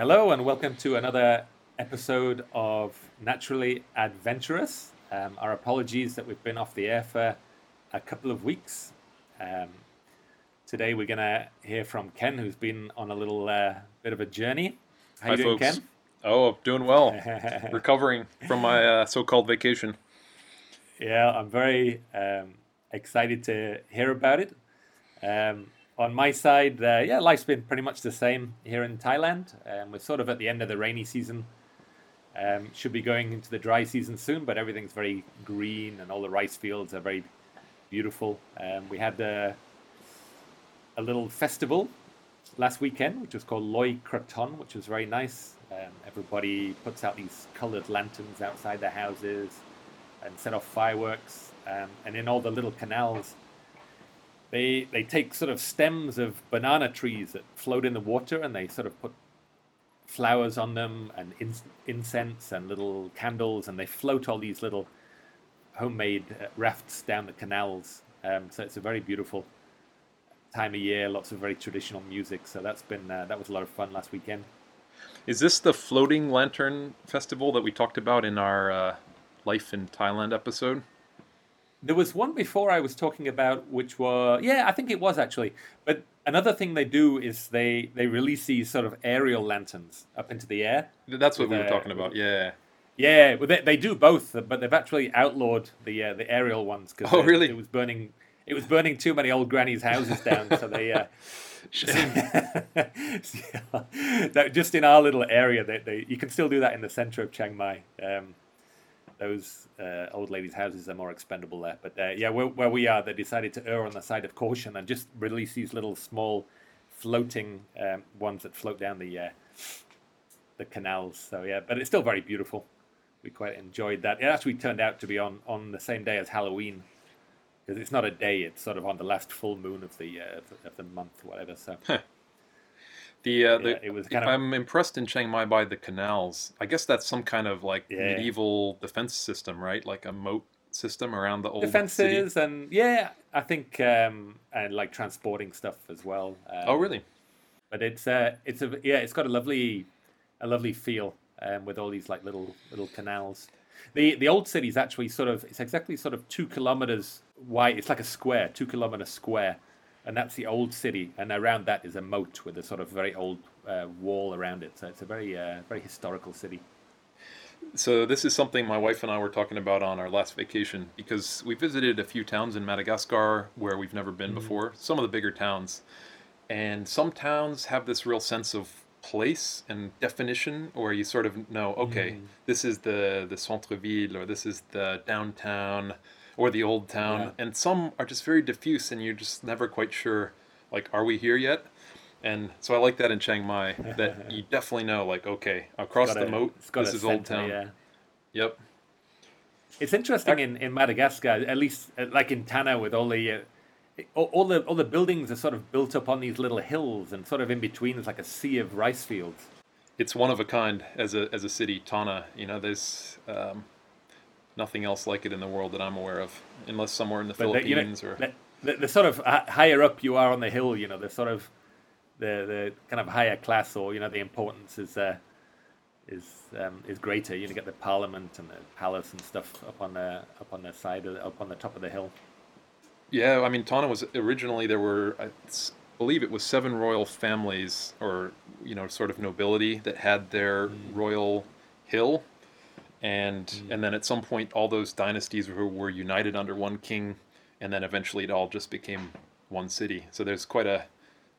Hello, and welcome to another episode of Naturally Adventurous. Um, our apologies that we've been off the air for a couple of weeks. Um, today, we're going to hear from Ken, who's been on a little uh, bit of a journey. How Hi, you doing, folks. Ken? Oh, doing well. Recovering from my uh, so-called vacation. Yeah, I'm very um, excited to hear about it. Um, on my side, uh, yeah, life's been pretty much the same here in Thailand. Um, we're sort of at the end of the rainy season. Um, should be going into the dry season soon, but everything's very green and all the rice fields are very beautiful. Um, we had uh, a little festival last weekend, which was called Loy Krathong, which was very nice. Um, everybody puts out these coloured lanterns outside their houses and set off fireworks. Um, and in all the little canals, they they take sort of stems of banana trees that float in the water, and they sort of put flowers on them and in, incense and little candles, and they float all these little homemade uh, rafts down the canals. Um, so it's a very beautiful time of year. Lots of very traditional music. So that's been uh, that was a lot of fun last weekend. Is this the floating lantern festival that we talked about in our uh, life in Thailand episode? There was one before I was talking about, which were yeah, I think it was actually. But another thing they do is they they release these sort of aerial lanterns up into the air. That's what we were talking about. Yeah. Yeah, well, they, they do both, but they've actually outlawed the uh, the aerial ones because Oh, really? it was burning it was burning too many old grannies' houses down. so they uh, that- just in our little area, they, they you can still do that in the center of Chiang Mai. Um, those uh, old ladies' houses are more expendable there. But uh, yeah, where, where we are, they decided to err on the side of caution and just release these little small floating um, ones that float down the uh, the canals. So yeah, but it's still very beautiful. We quite enjoyed that. It actually turned out to be on on the same day as Halloween because it's not a day; it's sort of on the last full moon of the uh, of the, of the month, whatever. So The, uh, the Yeah, it was kind of- I'm impressed in Chiang Mai by the canals. I guess that's some kind of like Yeah. medieval defense system, right? Like a moat system around the old city. defenses and yeah, I think um, and like transporting stuff as well. Um, Oh, really? But it's uh, it's a yeah, it's got a lovely, a lovely feel um, with all these like little little canals. The the old city is actually sort of it's exactly sort of two kilometers wide. It's like a square, two kilometer square, and that's the old city. And around that is a moat with a sort of very old uh, wall around it. So it's a very uh, very historical city. So this is something my wife and I were talking about on our last vacation because we visited a few towns in Madagascar where we've never been before, some of the bigger towns. And some towns have this real sense of place and definition where you sort of know, okay, this is the the centre-ville or this is the downtown or the old town. Yeah. And some are just very diffuse and you're just never quite sure like are we here yet? And so I like that in Chiang Mai that you definitely know like okay, across the a- moat this is old town. Yeah. Yep. It's interesting in, in Madagascar, at least uh, like in Tana, with all the uh, all, all the all the buildings are sort of built up on these little hills, and sort of in between is like a sea of rice fields. It's one of a kind as a as a city, Tana. You know, there's um, nothing else like it in the world that I'm aware of, unless somewhere in the But the, you know, Philippines or the, the, sort of higher up you are on the hill, you know, the sort of the the kind of higher class, or you know, the importance is uh, is um, is greater. You know, get the parliament and the palace and stuff up on the up on the side of the, up on the top of the hill. yeah. I mean, Tana was originally there were I believe it was seven royal families or you know sort of nobility that had their royal hill, and hmm. and then at some point all those dynasties were, were united under one king, and then eventually it all just became one city. So there's quite a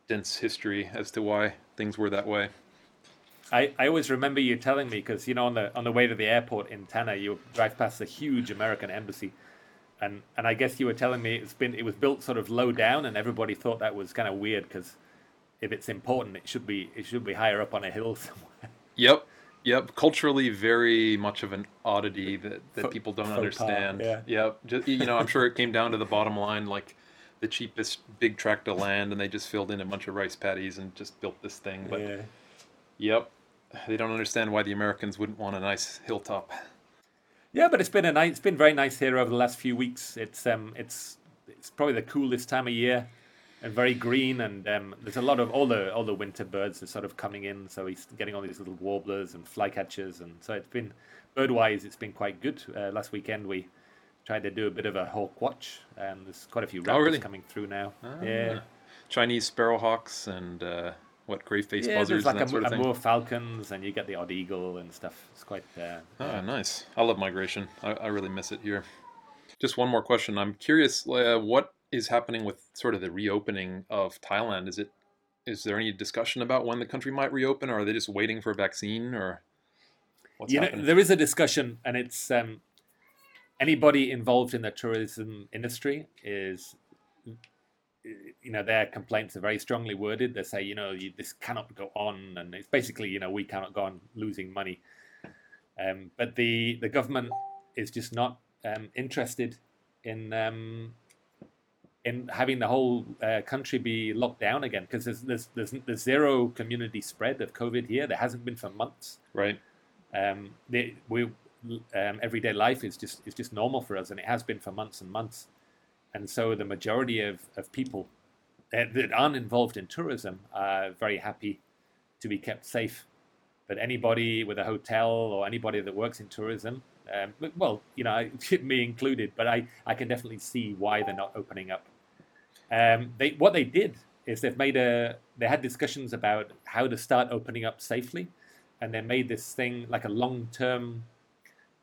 dense history as to why things were that way. I, I always remember you telling me because you know on the on the way to the airport in Tana you drive past the huge American embassy, and and I guess you were telling me it's been it was built sort of low down and everybody thought that was kind of weird because if it's important it should be it should be higher up on a hill somewhere. Yep. Yep. Culturally, very much of an oddity that, that Faux- people don't pas, understand. yeah. Yep. Just, you know, I'm sure it came down to the bottom line, like the cheapest big tract of land, and they just filled in a bunch of rice paddies and just built this thing. But yeah. yep, they don't understand why the Americans wouldn't want a nice hilltop. Yeah, but it's been a nice, it's been very nice here over the last few weeks. It's um, it's it's probably the coolest time of year. And very green. And um, there's a lot of all the all the winter birds are sort of coming in. So he's getting all these little warblers and flycatchers, and so it's been bird wise, it's been quite good. Uh, last weekend we tried to do a bit of a hawk watch, and there's quite a few raptors Oh, really? coming through now. Ah, yeah. Chinese sparrowhawks and uh, what gray faced Yeah, buzzards like and that a, sort of a thing. more falcons, and you get the odd eagle and stuff. It's quite. Uh, Ah, nice. I love migration. I, I really miss it here. Just one more question. I'm curious, uh, what is happening with sort of the reopening of Thailand? Is it is there any discussion about when the country might reopen, or are they just waiting for a vaccine, or what's you know, happening? there is a discussion, and it's um, anybody involved in the tourism industry is, you know, their complaints are very strongly worded. They say, you know, you, this cannot go on, and it's basically, you know, we cannot go on losing money. Um, but the the government is just not um, interested in um, in having the whole uh, country be locked down again because there's, there's there's there's zero community spread of COVID here. There hasn't been for months right? um, the, we um, everyday life is just is just normal for us, and it has been for months and months. And so the majority of, of people that, that aren't involved in tourism are very happy to be kept safe. But anybody with a hotel or anybody that works in tourism, um, well, you know, me included, but I, I can definitely see why they're not opening up. Um, they what they did is they've made a they had discussions about how to start opening up safely, and they made this thing like a long term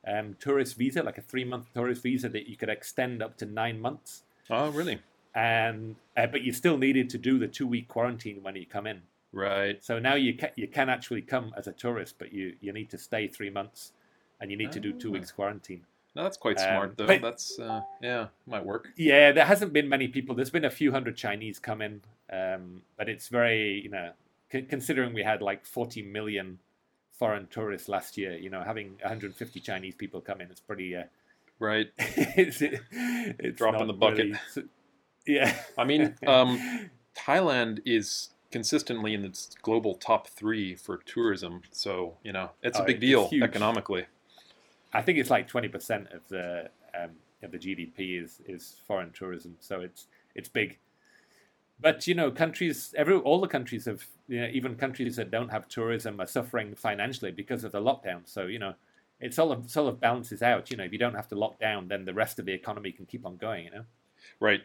um, tourist visa, like a three month tourist visa that you could extend up to nine months. Oh, really? And uh, but you still needed to do the two week quarantine when you come in. Right. So now you can you can actually come as a tourist, but you you need to stay three months, and you need to do two Ah. weeks quarantine. No, that's quite Um, smart, though. but- That's uh, yeah, might work. Yeah, there hasn't been many people. There's been a few hundred Chinese come in, um, but it's very you know c- considering we had like 40 million foreign tourists last year. You know, having 150 Chinese people come in is pretty. Uh, Right. it's, it's Drop in the bucket. really- yeah. I mean, um, Thailand is consistently in the global top three for tourism, so you know it's a Oh, big it's deal huge. economically. I think it's like 20 percent of the um, of the GDP is is foreign tourism, so it's it's big. But you know, countries, every all the countries have, you know, even countries that don't have tourism are suffering financially because of the lockdown. So you know, it sort of sort of balances out. You know, if you don't have to lock down, then the rest of the economy can keep on going. You know. Right.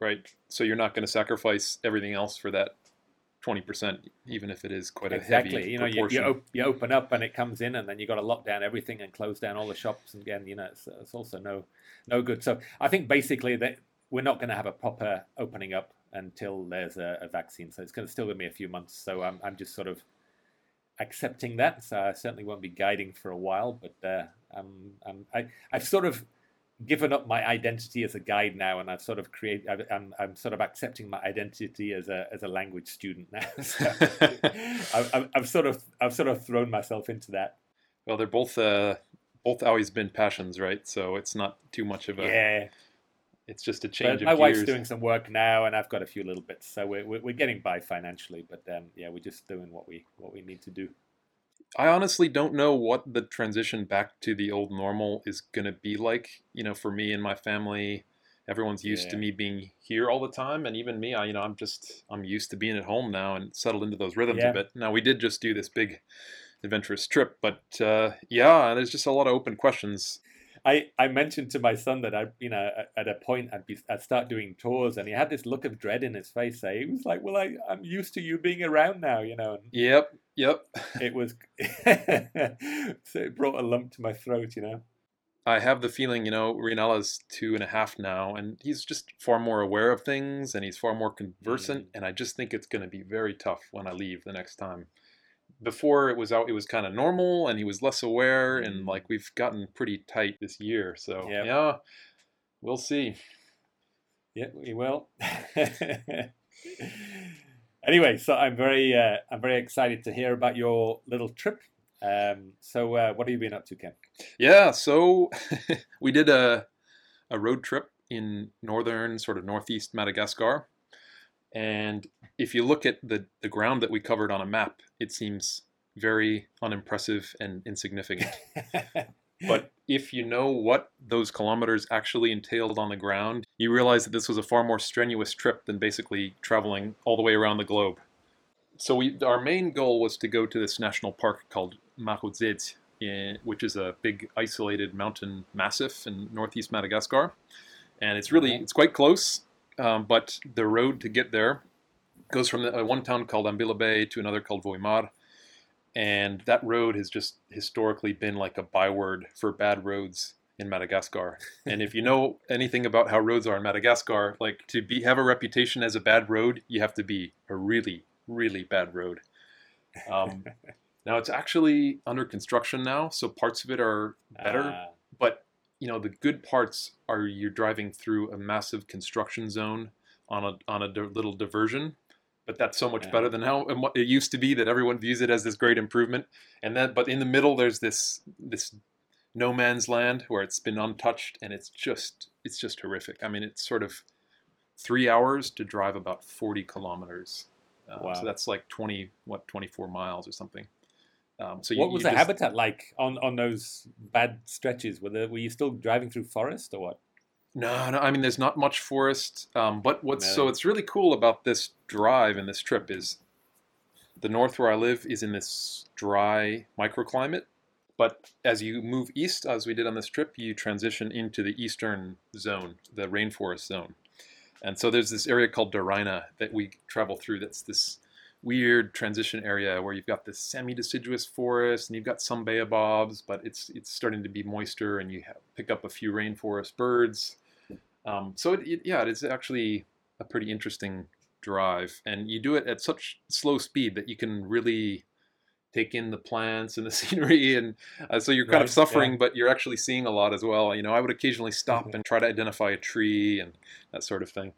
Right. So you're not going to sacrifice everything else for that twenty percent, even if it is quite a exactly. heavy You know, you, proportion. you, op- you open up and it comes in, and then you got to lock down everything and close down all the shops. And again, you know, it's, it's also no no good. So I think basically that we're not going to have a proper opening up until there's a, a vaccine. So it's going to still going to be a few months. So I'm I'm just sort of accepting that. So I certainly won't be guiding for a while, but uh, I'm, I'm I I've sort of given up my identity as a guide now, and I've sort of created. I'm I'm sort of accepting my identity as a as a language student now. So I've, I've sort of I've sort of thrown myself into that. well, they're both uh, both always been passions, right? So it's not too much of a. Yeah, It's just a change but of my wife's gears. doing some work now, and I've got a few little bits, so we're we're, we're getting by financially. But um, yeah, we're just doing what we what we need to do. I honestly don't know what the transition back to the old normal is going to be like. You know, for me and my family, everyone's used to me being here all the time, and even me, I, you know, I'm just I'm used to being at home now and settled into those rhythms Yeah. a bit. Now we did just do this big adventurous trip, but uh, yeah, there's just a lot of open questions. I, I mentioned to my son that I, you know, at- a point I'd be I'd start doing tours, and he had this look of dread in his face. So he was like, "Well, I I'm used to you being around now, you know." And Yep, yep. it was, so it brought a lump to my throat, you know. I have the feeling, you know, Rienella's two and a half now, and he's just far more aware of things and he's far more conversant. Mm. And I just think it's going to be very tough when I leave the next time. Before it was out, it was kind of normal, and he was less aware, and Mm. like we've gotten pretty tight this year. So Yep. yeah, we'll see. Yeah, we will. anyway, so I'm very uh, I'm very excited to hear about your little trip. Um, so uh, what have you been up to, Ken? Yeah, so we did a a road trip in northern, sort of northeast Madagascar. And if you look at the, the ground that we covered on a map, it seems very unimpressive and insignificant. but if you know what those kilometers actually entailed on the ground, you realize that this was a far more strenuous trip than basically traveling all the way around the globe. So we, our main goal was to go to this national park called Marojejy, which is a big isolated mountain massif in northeast Madagascar, and it's really it's quite close. Um, but the road to get there goes from the, uh, one town called Ambilobe to another called Vohemar, and that road has just historically been like a byword for bad roads in Madagascar. and if you know anything about how roads are in Madagascar, like to be have a reputation as a bad road, you have to be a really really bad road. Um, now it's actually under construction now, so parts of it are better. Uh. But you know the good parts are you're driving through a massive construction zone on a on a di- little diversion, but that's so much yeah. better than how it used to be that everyone views it as this great improvement. And then, but in the middle, there's this this no man's land where it's been untouched, and it's just it's just horrific. I mean, it's sort of three hours to drive about 40 kilometers. Um, wow. So that's like 20 what 24 miles or something. Um, so you, what was the just... habitat like on, on those bad stretches? Were there, were you still driving through forest or what? No, no. I mean, there's not much forest. Um, but what's no. so it's really cool about this drive and this trip is the north where I live is in this dry microclimate. But as you move east, as we did on this trip, you transition into the eastern zone, the rainforest zone. And so there's this area called Daraina that we travel through. That's this weird transition area where you've got this semi-deciduous forest and you've got some baobabs, but it's it's starting to be moister and you have, pick up a few rainforest birds. Um, so it, it, yeah, it's actually a pretty interesting drive, and you do it at such slow speed that you can really take in the plants and the scenery, and uh, so you're kind right, of suffering, yeah. but you're actually seeing a lot as well. You know, I would occasionally stop mm-hmm. and try to identify a tree and that sort of thing.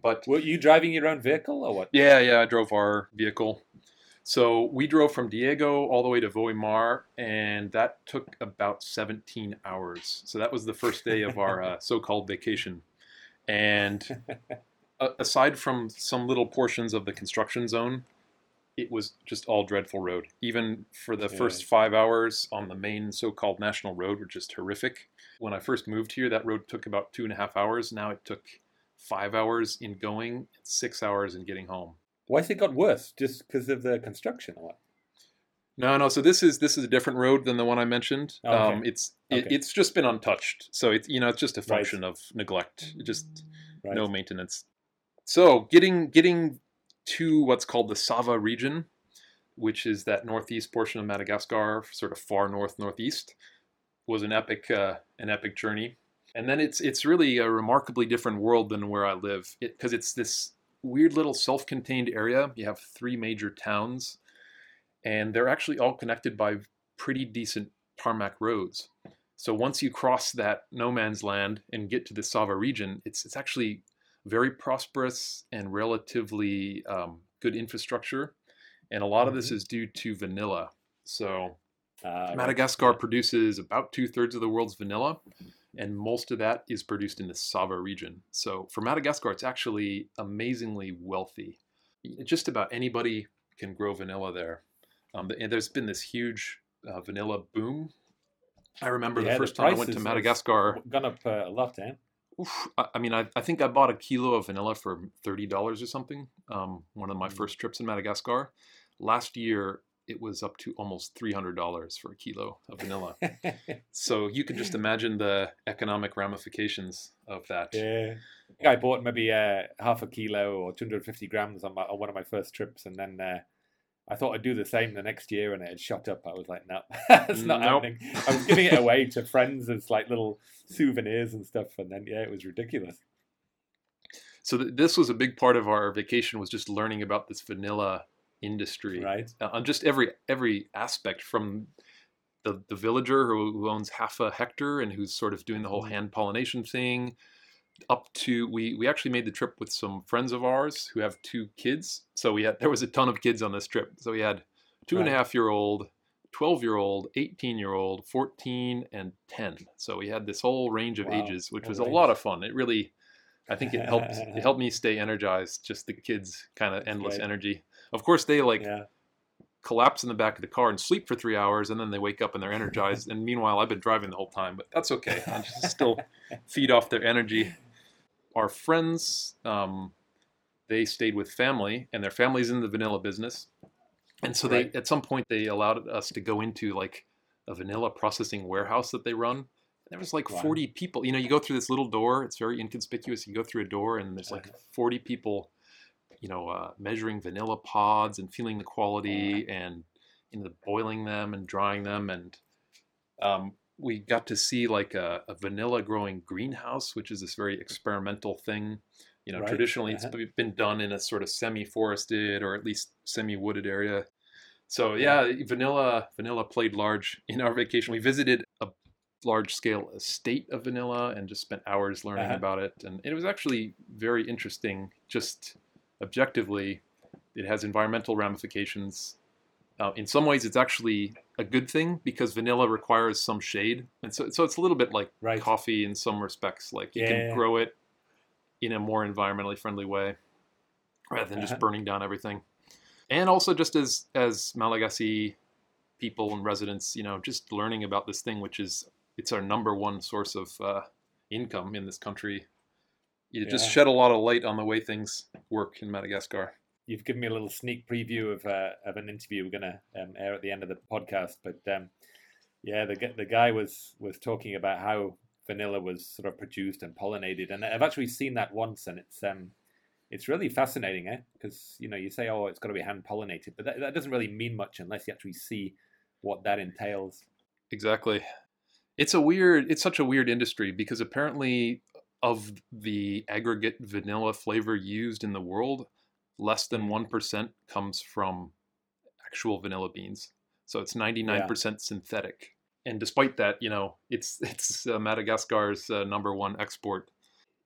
But were you driving your own vehicle or what? Yeah, yeah, I drove our vehicle. So we drove from Diego all the way to Vohemar, and that took about 17 hours. So that was the first day of our uh, so-called vacation. And uh, aside from some little portions of the construction zone, it was just all dreadful road. Even for the yeah. first five hours on the main so-called national road, which is horrific. When I first moved here, that road took about two and a half hours. Now it took five hours in going, six hours in getting home. Why has it got worse? Just because of the construction or what? No, no. So this is this is a different road than the one I mentioned. Oh, okay. Um, it's it, okay. it's just been untouched. So it's you know it's just a function right. of neglect. Just right. no maintenance. So getting getting to what's called the Sava region, which is that northeast portion of Madagascar, sort of far north northeast, was an epic uh, an epic journey. And then it's it's really a remarkably different world than where I live because it, it's this weird little self-contained area. You have three major towns, and they're actually all connected by pretty decent tarmac roads. So once you cross that no man's land and get to the Sava region, it's it's actually very prosperous and relatively um, good infrastructure, and a lot mm-hmm. of this mm-hmm. is due to vanilla. So uh, Madagascar right. produces about two thirds of the world's vanilla, and most of that is produced in the Sava region. So for Madagascar, it's actually amazingly wealthy. Just about anybody can grow vanilla there. Um, and there's been this huge uh, vanilla boom. I remember yeah, the first the time I went to Madagascar. Gone up uh, a lot, eh? Oof, I, I, mean, I, I think I bought a kilo of vanilla for thirty dollars or something. Um, one of my mm. first trips in Madagascar. Last year, it was up to almost $300 for a kilo of vanilla. so you can just imagine the economic ramifications of that. Yeah. I bought maybe uh, half a kilo or 250 grams on, my, on one of my first trips, and then uh, I thought I'd do the same the next year, and it had shot up. I was like, no, that's not nope. happening. I was giving it away to friends as like little souvenirs and stuff, and then yeah, it was ridiculous. So th- this was a big part of our vacation was just learning about this vanilla industry right uh, on just every every aspect from the the villager who, who owns half a hectare and who's sort of doing the whole mm-hmm. hand pollination thing up to we we actually made the trip with some friends of ours who have two kids so we had there was a ton of kids on this trip so we had two right. and a half year old 12 year old 18 year old 14 and 10 so we had this whole range of wow. ages which was a lot of fun it really i think it helped it helped me stay energized just the kids kind of endless right. energy of course, they like. Yeah. collapse in the back of the car and sleep for three hours, and then they wake up and they're energized. and meanwhile, I've been driving the whole time, but that's okay. I just still feed off their energy. Our friends, um, they stayed with family, and their family's in the vanilla business, and so Right. they at some point they allowed us to go into like a vanilla processing warehouse that they run. There was like Wow. 40 people. You know, you go through this little door. It's very inconspicuous. You go through a door, and there's like Uh-huh. 40 people you know, uh, measuring vanilla pods and feeling the quality and you know, boiling them and drying them. And um, we got to see like a, a vanilla growing greenhouse, which is this very experimental thing. You know, Right, traditionally uh-huh. it's been done in a sort of semi-forested or at least semi-wooded area. So yeah, vanilla vanilla played large in our vacation. We visited a large scale estate of vanilla and just spent hours learning Uh-huh. about it. And it was actually very interesting. Just objectively, it has environmental ramifications. Uh, in some ways, it's actually a good thing because vanilla requires some shade, and so so it's a little bit like Right. coffee in some respects. Like you Yeah. can grow it in a more environmentally friendly way rather than just Uh-huh. burning down everything. And also, just as as Malagasy people and residents, you know, just learning about this thing, which is it's our number one source of uh, income in this country. It just shed a lot of light on the way things work in Madagascar. You've given me a little sneak preview of uh, of an interview we're going to um, air at the end of the podcast. But um, yeah, the the guy was was talking about how vanilla was sort of produced and pollinated, and I've actually seen that once, and it's um it's really fascinating, eh? Because you know you say, oh, it's got to be hand pollinated, but that, that doesn't really mean much unless you actually see what that entails. Exactly. It's a weird. It's such a weird industry because apparently, of the aggregate vanilla flavor used in the world, less than one percent comes from actual vanilla beans. So it's ninety nine percent synthetic. And despite that, you know, it's it's uh, Madagascar's uh, number one export.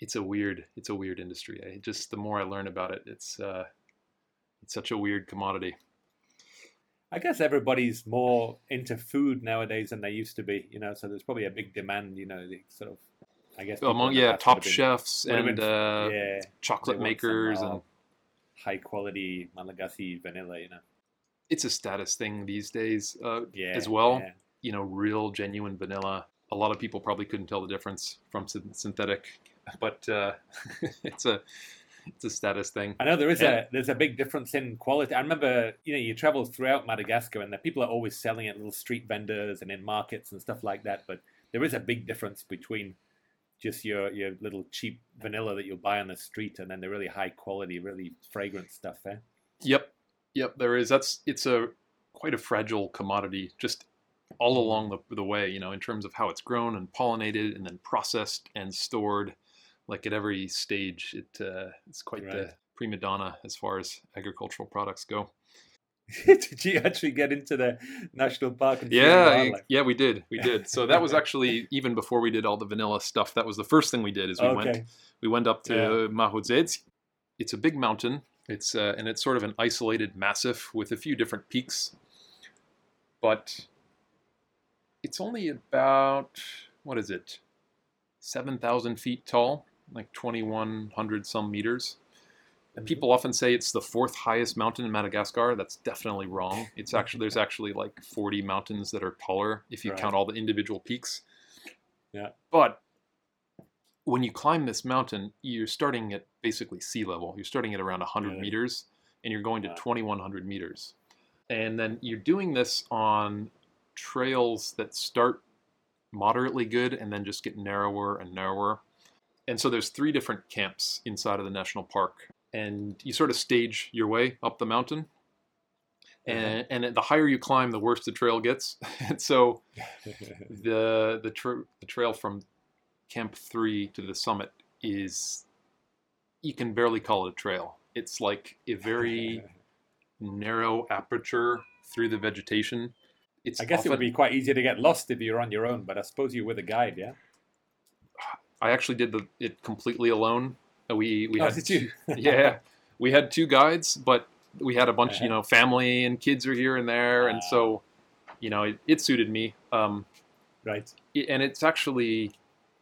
It's a weird. It's a weird industry. I just the more I learn about it, it's uh, it's such a weird commodity. I guess everybody's more into food nowadays than they used to be, you know. So there's probably a big demand, you know, the sort of, I guess, Among yeah, top been- chefs and been- uh, yeah, chocolate some, makers uh, and high quality Malagasy vanilla, you know. it's a status thing these days uh, Yeah, as well. yeah. You know, real genuine vanilla. A lot of people probably couldn't tell the difference from syn- synthetic, but uh, it's a it's a status thing. I know there is Yeah. a there's a big difference in quality. I remember, you know, you travel throughout Madagascar, and the people are always selling at little street vendors and in markets and stuff like that. But there is a big difference between just your your little cheap vanilla that you'll buy on the street, and then the really high quality, really fragrant stuff. Eh? Yep, yep. There is. That's it's a quite a fragile commodity. Just all along the the way, you know, in terms of how it's grown and pollinated and then processed and stored. Like at every stage, it uh, it's quite the prima donna as far as agricultural products go. Did you actually get into the national park and Yeah, yeah, we did, we did. So that was actually even before we did all the vanilla stuff. That was the first thing we did. Is we went we went up to Yeah. It's a big mountain. It's uh, and it's sort of an isolated massif with a few different peaks, but it's only about what is it, seven thousand feet tall, like twenty one hundred some meters. And Mhm. people often say it's the fourth highest mountain in Madagascar. That's definitely wrong. It's actually there's actually like 40 mountains that are taller if you Right. count all the individual peaks. Yeah. But when you climb this mountain, you're starting at basically sea level. You're starting at around 100 Really? meters and you're going to Wow. 2100 meters. And then you're doing this on trails that start moderately good and then just get narrower and narrower. And so there's three different camps inside of the national park and you sort of stage your way up the mountain. Uh-huh. And, and the higher you climb, the worse the trail gets. and so the the, tra- the trail from Camp Three to the summit is you can barely call it a trail. It's like a very narrow aperture through the vegetation. It's I guess it would be quite easy to get lost if you're on your own, but I suppose you're with a guide, yeah. I actually did the it completely alone. We we oh, had you? yeah, we had two guides, but we had a bunch, Uh-huh. you know, family and kids are here and there, and Ah. so, you know, it, it suited me. Um, right. and it's actually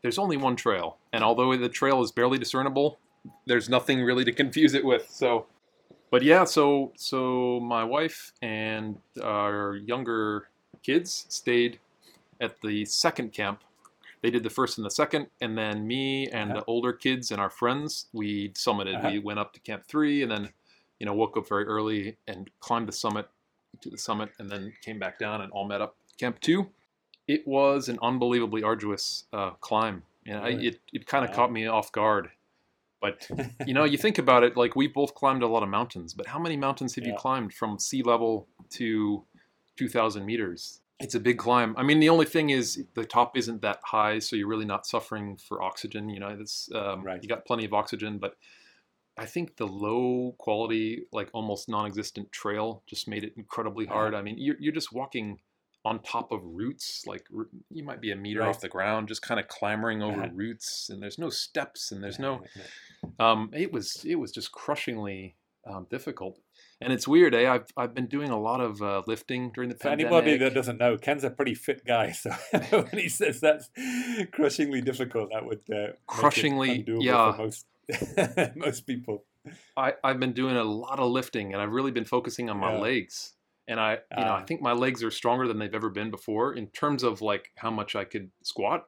there's only one trail, and although the trail is barely discernible, there's nothing really to confuse it with. So, but yeah, so so my wife and our younger kids stayed at the second camp. They did the first and the second, and then me and Uh-huh. the older kids and our friends we summited. Uh-huh. We went up to camp three, and then you know woke up very early and climbed the summit to the summit, and then came back down and all met up camp two. It was an unbelievably arduous uh, climb, and I, Really? it it kind of Wow. caught me off guard. But you know, you think about it, like we both climbed a lot of mountains, but how many mountains have you climbed from sea level to 2,000 meters? It's a big climb. I mean, the only thing is the top isn't that high, so you're really not suffering for oxygen. You know, it's um, Right. you got plenty of oxygen, but I think the low quality, like almost non-existent trail, just made it incredibly Uh-huh. hard. I mean, you're you're just walking on top of roots, like you might be a meter Right. off the ground, just kind of clambering over Uh-huh. roots, and there's no steps, and there's no um, it was it was just crushingly um, difficult, and it's weird. Eh? I've I've been doing a lot of uh, lifting during the For pandemic. anybody that doesn't know, Ken's a pretty fit guy, so when he says that's crushingly difficult, that would uh, Crushingly, yeah. for most most people. I I've been doing a lot of lifting, and I've really been focusing on my Yeah. legs. And I you know I Ah. think my legs are stronger than they've ever been before in terms of like how much I could squat.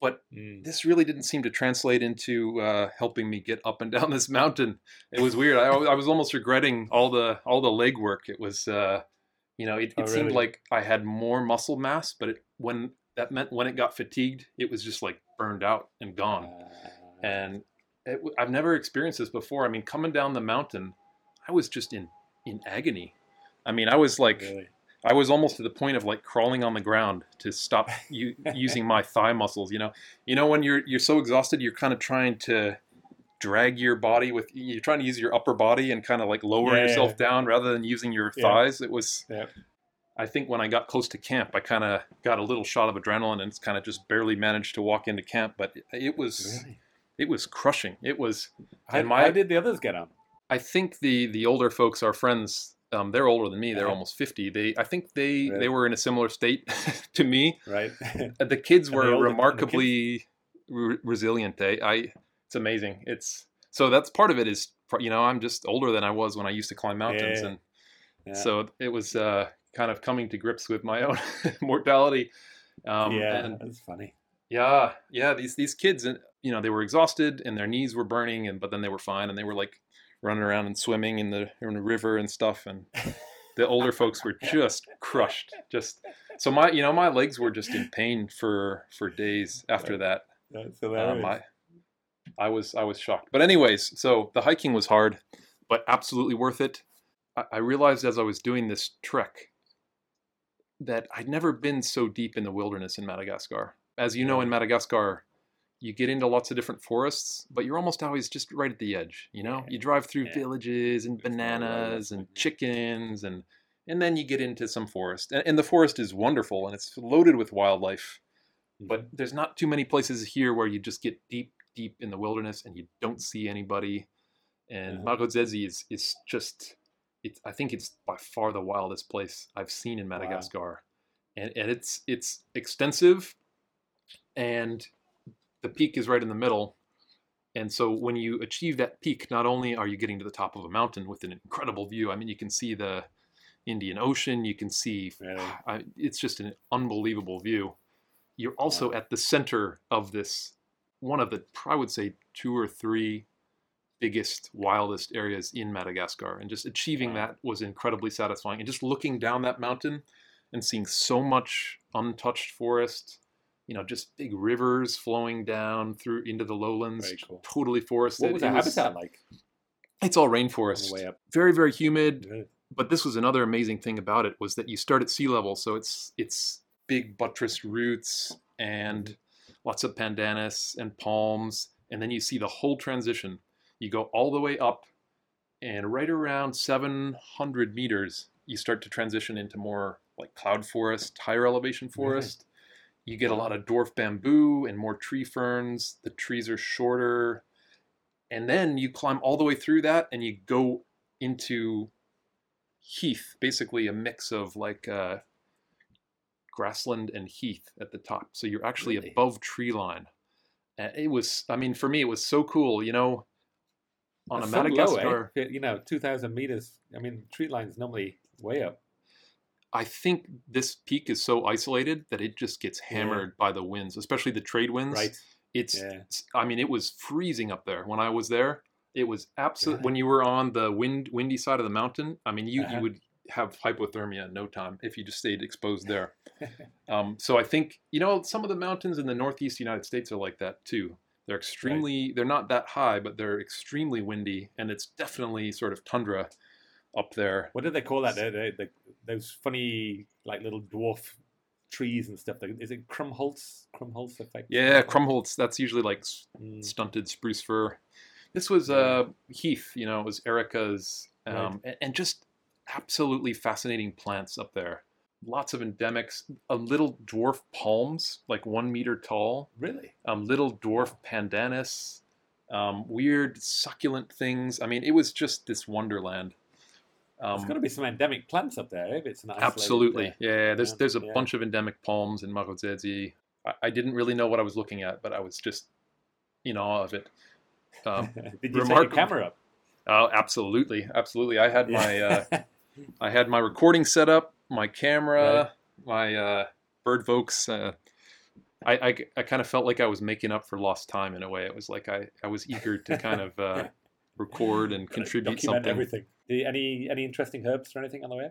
But Mm. this really didn't seem to translate into uh, helping me get up and down this mountain. It was weird. I, I was almost regretting all the all the leg work. It was, uh, you know, it, it Oh, seemed like I had more muscle mass, but it, when that meant when it got fatigued, it was just like burned out and gone. Uh, And it, I've never experienced this before. I mean, coming down the mountain, I was just in in agony. I mean, I was like. really. I was almost to the point of like crawling on the ground to stop u- using my thigh muscles. You know, you know when you're you're so exhausted, you're kind of trying to drag your body with you're trying to use your upper body and kind of like lower Yeah, yeah, yourself yeah. down rather than using your Yeah. thighs. It was. Yeah. I think when I got close to camp, I kind of got a little shot of adrenaline and kind of just barely managed to walk into camp. But it, it was Really? it was crushing. It was. How, my- how did the others get on? I think the the older folks, our friends, um, they're older than me. They're almost fifty. They, I think they they were in a similar state to me. Right? Uh, The kids were older- and the remarkably re- resilient. They, I, it's amazing. It's so that's part of it. Is you know I'm just older than I was when I used to climb mountains, Yeah. and Yeah. so it was uh, kind of coming to grips with my own mortality. Um, yeah, and that's funny. yeah, yeah. These these kids, and you know, they were exhausted and their knees were burning, and but then they were fine, and they were like running around and swimming in the in the river and stuff, and the older folks were just crushed. Just so my you know my legs were just in pain for for days after that. That's Um, hilarious. I I was I was shocked. But anyways, so the hiking was hard, but absolutely worth it. I, I realized as I was doing this trek that I'd never been so deep in the wilderness in Madagascar. As you know, in Madagascar, you get into lots of different forests, but you're almost always just right at the edge. You know, Yeah, you drive through yeah. villages and It's all right, bananas and chickens and and then you get into some forest. And, and the forest is wonderful and it's loaded with wildlife but there's not too many places here where you just get deep deep in the wilderness and you don't see anybody and. Marojejy is is just it's I think it's by far the wildest place I've seen in Madagascar and and it's it's extensive and the peak is right in the middle and so when you achieve that peak not only are you getting to the top of a mountain with an incredible view I mean you can see the Indian Ocean you can see Really? I, it's just an unbelievable view. You're also at the center of this one of the I would say two or three biggest wildest areas in Madagascar and just achieving Wow. that was incredibly satisfying and just looking down that mountain and seeing so much untouched forest you know just big rivers flowing down through into the lowlands cool. totally forested. What was the habitat like? It's all rainforest. The way up? very very humid but this was another amazing thing about it was that you start at sea level so it's it's big buttressed roots and mm-hmm. lots of pandanus and palms and then you see the whole transition. You go all the way up and right around 700 meters you start to transition into more like cloud forest higher elevation forest you get a lot of dwarf bamboo and more tree ferns the trees are shorter and then you climb all the way through that and you go into heath, basically a mix of like uh, grassland and heath at the top. So you're actually Really? above tree line. It was, I mean, for me, it was so cool. You know, on a That's so low, eh? You know, two thousand meters. I mean, tree line's normally way up. I think this peak is so isolated that it just gets Yeah. hammered by the winds, especially the trade winds. Right. It's, Yeah. it's- I mean, it was freezing up there when I was there. It was absolute. Really? When you were on the wind, windy side of the mountain, I mean, you Uh-huh. you would have hypothermia in no time if you just stayed exposed there. um, so I think you know some of the mountains in the northeast United States are like that too. They're extremely. They're not that high, but they're extremely windy, and it's definitely sort of tundra up there. What do they call that? The, the, the, those funny, like little dwarf trees and stuff. Is it Krummholz? Krummholz effect? Yeah, Krummholz. That's usually like Mm, stunted spruce fir. This was uh, Heath, you know, it was Erica's, um, Right. and, and just absolutely fascinating plants up there. Lots of endemics, a little dwarf palms, like one meter tall, really? um, little dwarf pandanus, um, weird succulent things. I mean, it was just this wonderland. There's Um, got to be some endemic plants up there if it's an absolutely, uh, yeah. There's yeah, there's a yeah. bunch of endemic palms in Marojejy. I, I didn't really know what I was looking at, but I was just in awe of it. Um, Did you take your camera up? Oh, absolutely, absolutely. I had my uh, I had my recording set up, my camera, my uh, Bird Vokes. Uh, I, I, I kind of felt like I was making up for lost time in a way. It was like I, I was eager to kind of uh, record and contribute something. everything. You- any any interesting herbs or anything on the way?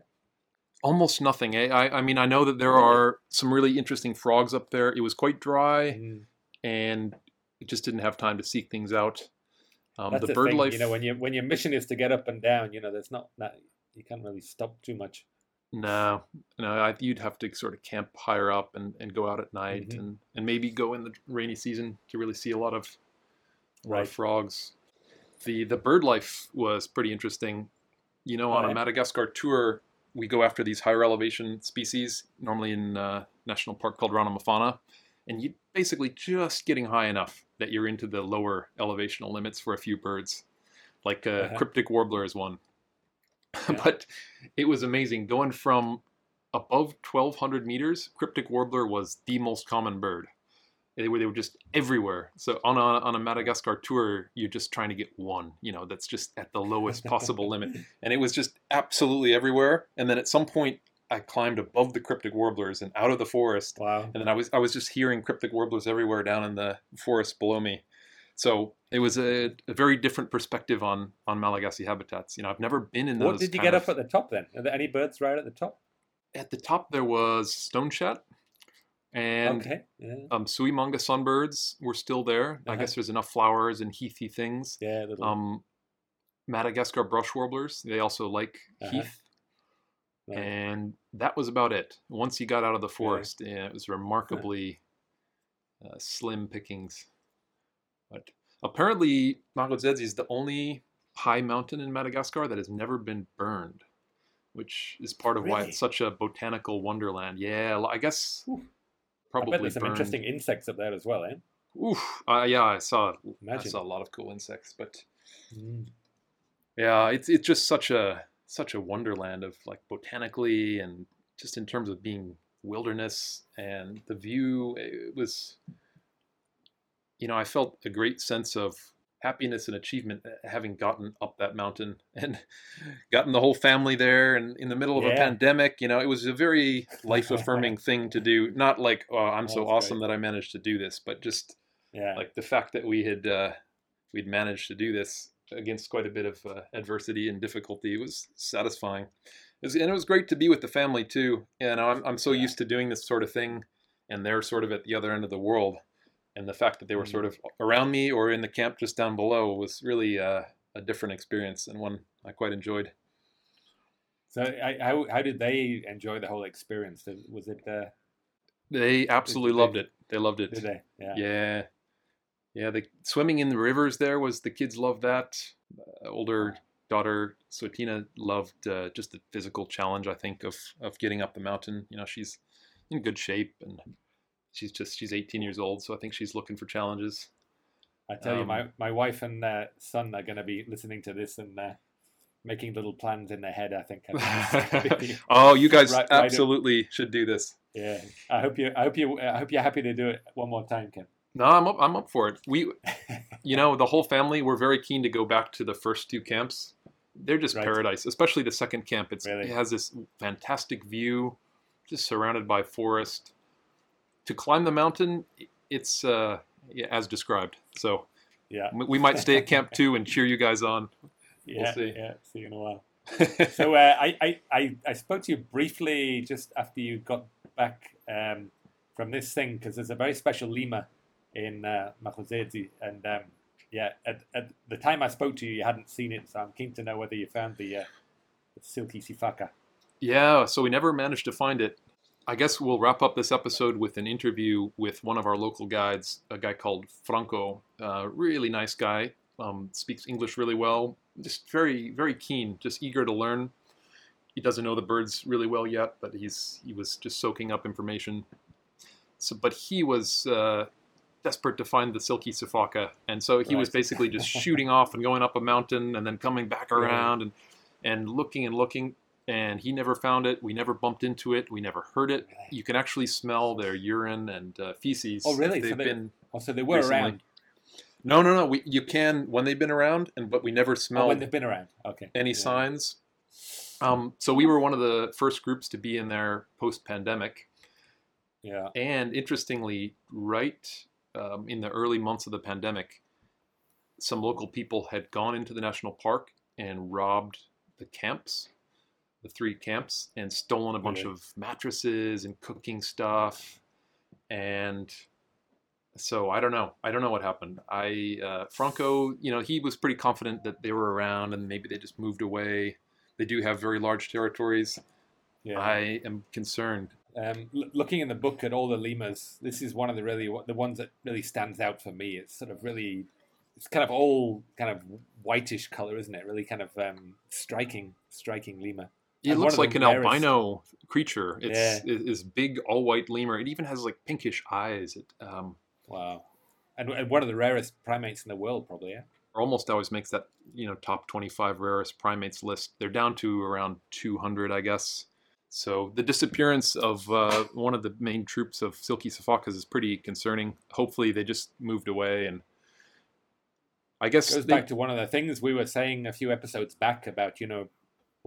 Almost nothing. Eh? I, I mean, I know that there are some really interesting frogs up there. It was quite dry, Mm, and it just didn't have time to seek things out. Um, That's the the, bird thing, life, you know, when you when your mission is to get up and down, you know, there's not that you can't really stop too much. No, no, I, you'd have to sort of camp higher up and, and go out at night Mhm. and, and maybe go in the rainy season to really see a lot of, a lot of frogs. The the bird life was pretty interesting. You know, on a? Madagascar tour, we go after these higher elevation species, normally in a national park called Ranomafana, and you basically just getting high enough that you're into the lower elevational limits for a few birds, like uh, Uh-huh. cryptic warbler is one. Yeah. but it was amazing going from above 1200 meters cryptic warbler was the most common bird they were, they were just everywhere. So on a, on a madagascar tour you're just trying to get one you know that's just at the lowest possible limit. And it was just absolutely everywhere. And then at some point i climbed above the cryptic warblers and out of the forest. Wow. and then i was i was just hearing cryptic warblers everywhere down in the forest below me. So it was a, a very different perspective on on malagasy habitats. You know i've never been in those What did you get of- up at the top then? Are there any birds right at the top? at the top there was stone chat and okay. Yeah. um, souimanga sunbirds were still there. I Uh-huh. guess there's enough flowers and heathy things. Yeah. Little, Um, Madagascar brush warblers, they also like Uh-huh. heath. right. And that was about it. Once you got out of the forest, yeah, it was remarkably uh, slim pickings. But apparently, Marojejy is the only high mountain in Madagascar that has never been burned, which is part of why it's such a botanical wonderland. Yeah, I guess Oof. I probably bet there's some interesting insects up there as well, eh? Oof, uh, yeah, I saw I Imagine. saw a lot of cool insects, but Mm. yeah, it's it's just such a such a wonderland of like botanically and just in terms of being wilderness and the view. It was, you know, I felt a great sense of happiness and achievement uh, having gotten up that mountain and gotten the whole family there and in the middle of a pandemic. You know, it was a very life affirming thing to do. Not like, oh, I'm so awesome great. that I managed to do this, but just Yeah. like the fact that we had uh, we'd managed to do this against quite a bit of uh, adversity and difficulty was satisfying. It was, and it was great to be with the family too. and I'm I'm so Yeah. used to doing this sort of thing, and they're sort of at the other end of the world, and the fact that they were Mm. sort of around me or in the camp just down below was really uh, a different experience and one I quite enjoyed. So, I, how how did they enjoy the whole experience? Was it? Uh, They absolutely they- loved it. They loved it. did they? Yeah. Yeah. Yeah, the swimming in the rivers there was the kids loved that. Uh, older daughter Sotina loved uh, just the physical challenge. I think of of getting up the mountain. You know, she's in good shape and she's just she's 18 years old, so I think she's looking for challenges. I tell you, Um, my, my wife and uh, son are going to be listening to this and uh, making little plans in their head. I think. I think. oh, you guys Right- absolutely should do this. yeah. I hope you. I hope you. I hope you're happy to do it one more time, Ken. No, I'm up. I'm up for it. We you know, the whole family we're very keen to go back to the first two camps. They're just Right. paradise, especially the second camp. It's Really? it has this fantastic view, just surrounded by forest. To climb the mountain, it's uh, yeah, as described. So Yeah. we might stay at camp two and cheer you guys on. Yeah. see. Yeah. See you in a while. so uh, I, I, I, spoke to you briefly just after you got back um, from this thing because there's a very special lemur in uh, and um, yeah, at, at the time I spoke to you, you hadn't seen it, so I'm keen to know whether you found the, uh, the silky sifaka. Yeah, so we never managed to find it. I guess we'll wrap up this episode with an interview with one of our local guides, a guy called Franco. Uh, really nice guy, um, speaks English really well, just very, very keen, just eager to learn. He doesn't know the birds really well yet, but he's he was just soaking up information. So, but he was uh, desperate to find the silky sifaka, and so he was basically just shooting off and going up a mountain and then coming back Right. around and and looking and looking and he never found it. We never bumped into it. We never heard it. Really? You can actually smell their urine and uh, feces. Oh, really? So They've they- been Oh, so they were Recently. around no, no, no. We, you can when they've been around, and but we never oh, smelled when they've been around. Okay. any Yeah. signs. Um, so we were one of the first groups to be in there post-pandemic, Yeah. and interestingly, right um, in the early months of the pandemic, some local people had gone into the national park and robbed the camps, the three camps, and stolen a bunch of mattresses and cooking stuff. And so I don't know. I don't know what happened. I uh, Franco, you know, he was pretty confident that they were around and maybe they just moved away. They do have very large territories. Yeah. I am concerned. Um, l- looking in the book at all the lemurs, this is one of the really the ones that really stands out for me. It's sort of really, it's kind of all kind of whitish color, isn't it? Really kind of um, striking, striking lemur. It looks like an rarest- albino creature. It's Yeah. it is big, all white lemur. It even has like pinkish eyes. It um, Wow, and, and one of the rarest primates in the world, probably. Yeah. almost always makes that you know top 25 rarest primates list. They're down to around 200, I guess. So the disappearance of uh, one of the main troops of silky sifakas is pretty concerning. Hopefully, they just moved away, and I guess goes they- back to one of the things we were saying a few episodes back about you know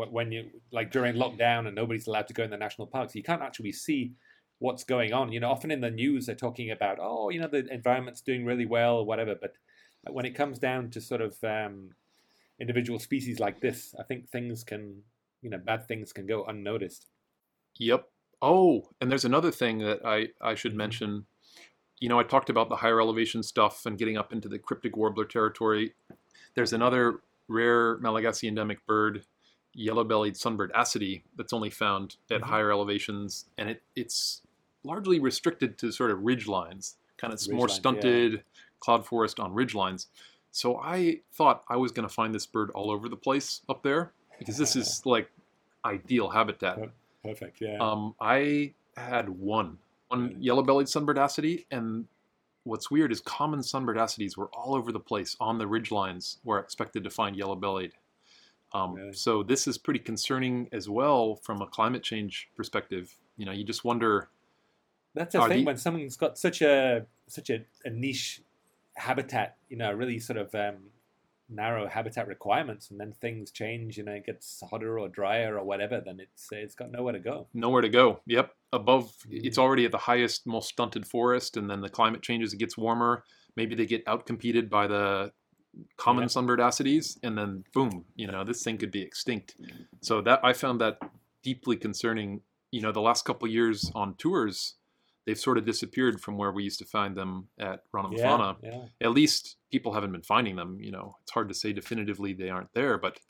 when you like during lockdown and nobody's allowed to go in the national parks you can't actually see what's going on you know often in the news they're talking about oh you know the environment's doing really well whatever but when it comes down to sort of um, individual species like this i think things can you know bad things can go unnoticed Yep. Oh, and there's another thing that I, I should mention. You know, I talked about the higher elevation stuff and getting up into the cryptic warbler territory. There's another rare Malagasy endemic bird, yellow-bellied sunbird asity, that's only found at Mhm. higher elevations, and it, it's largely restricted to sort of ridge lines, kind of more Ridgelines, yeah. stunted cloud forest on ridge lines. So I thought I was going to find this bird all over the place up there because this is like ideal habitat. perfect yeah Um, I had one, one Really? yellow-bellied sunbird asity, and what's weird is common sunbird asities were all over the place on the ridge lines where I expected to find yellow-bellied. Um, Really? So this is pretty concerning as well from a climate change perspective. You know, you just wonder. That's the thing the- when someone's got such a such a, a niche habitat, you know, really sort of um, narrow habitat requirements, and then things change, you know, it gets hotter or drier or whatever, then it's it's got nowhere to go. Nowhere to go. Yep, above Mm. it's already at the highest, most stunted forest, and then the climate changes. It gets warmer. Maybe they get outcompeted by the common Yeah. sunbird asities, and then boom, you know, this thing could be extinct. So that I found that deeply concerning. You know, the last couple years on tours, they've sort of disappeared from where we used to find them at Yeah, Ranomafana. yeah, At least people haven't been finding them. You know, it's hard to say definitively they aren't there, but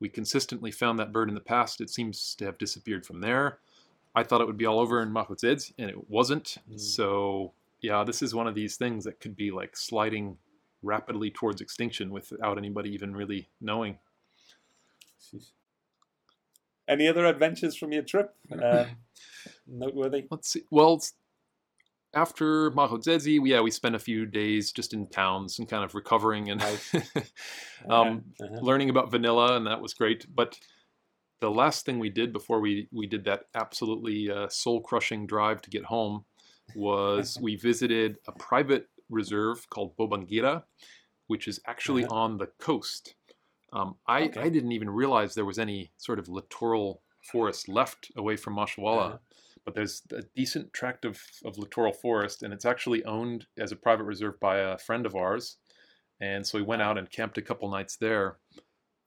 we consistently found that bird in the past. It seems to have disappeared from there. I thought it would be all over in Marojejy, and it wasn't. Mm. So, yeah, this is one of these things that could be like sliding rapidly towards extinction without anybody even really knowing. Jeez. Any other adventures from your trip? Um, noteworthy. Let's see. Well, after Marojejy, yeah, we spent a few days just in towns and kind of recovering and um, Uh-huh. learning about vanilla, and that was great. But the last thing we did before we we did that absolutely uh, soul crushing drive to get home was we visited a private reserve called Bobangira, which is actually Uh-huh. on the coast. Um, I, Okay. I didn't even realize there was any sort of littoral forest left away from Masoala, Uh-huh. but there's a decent tract of, of littoral forest, and it's actually owned as a private reserve by a friend of ours. And so we went out and camped a couple nights there,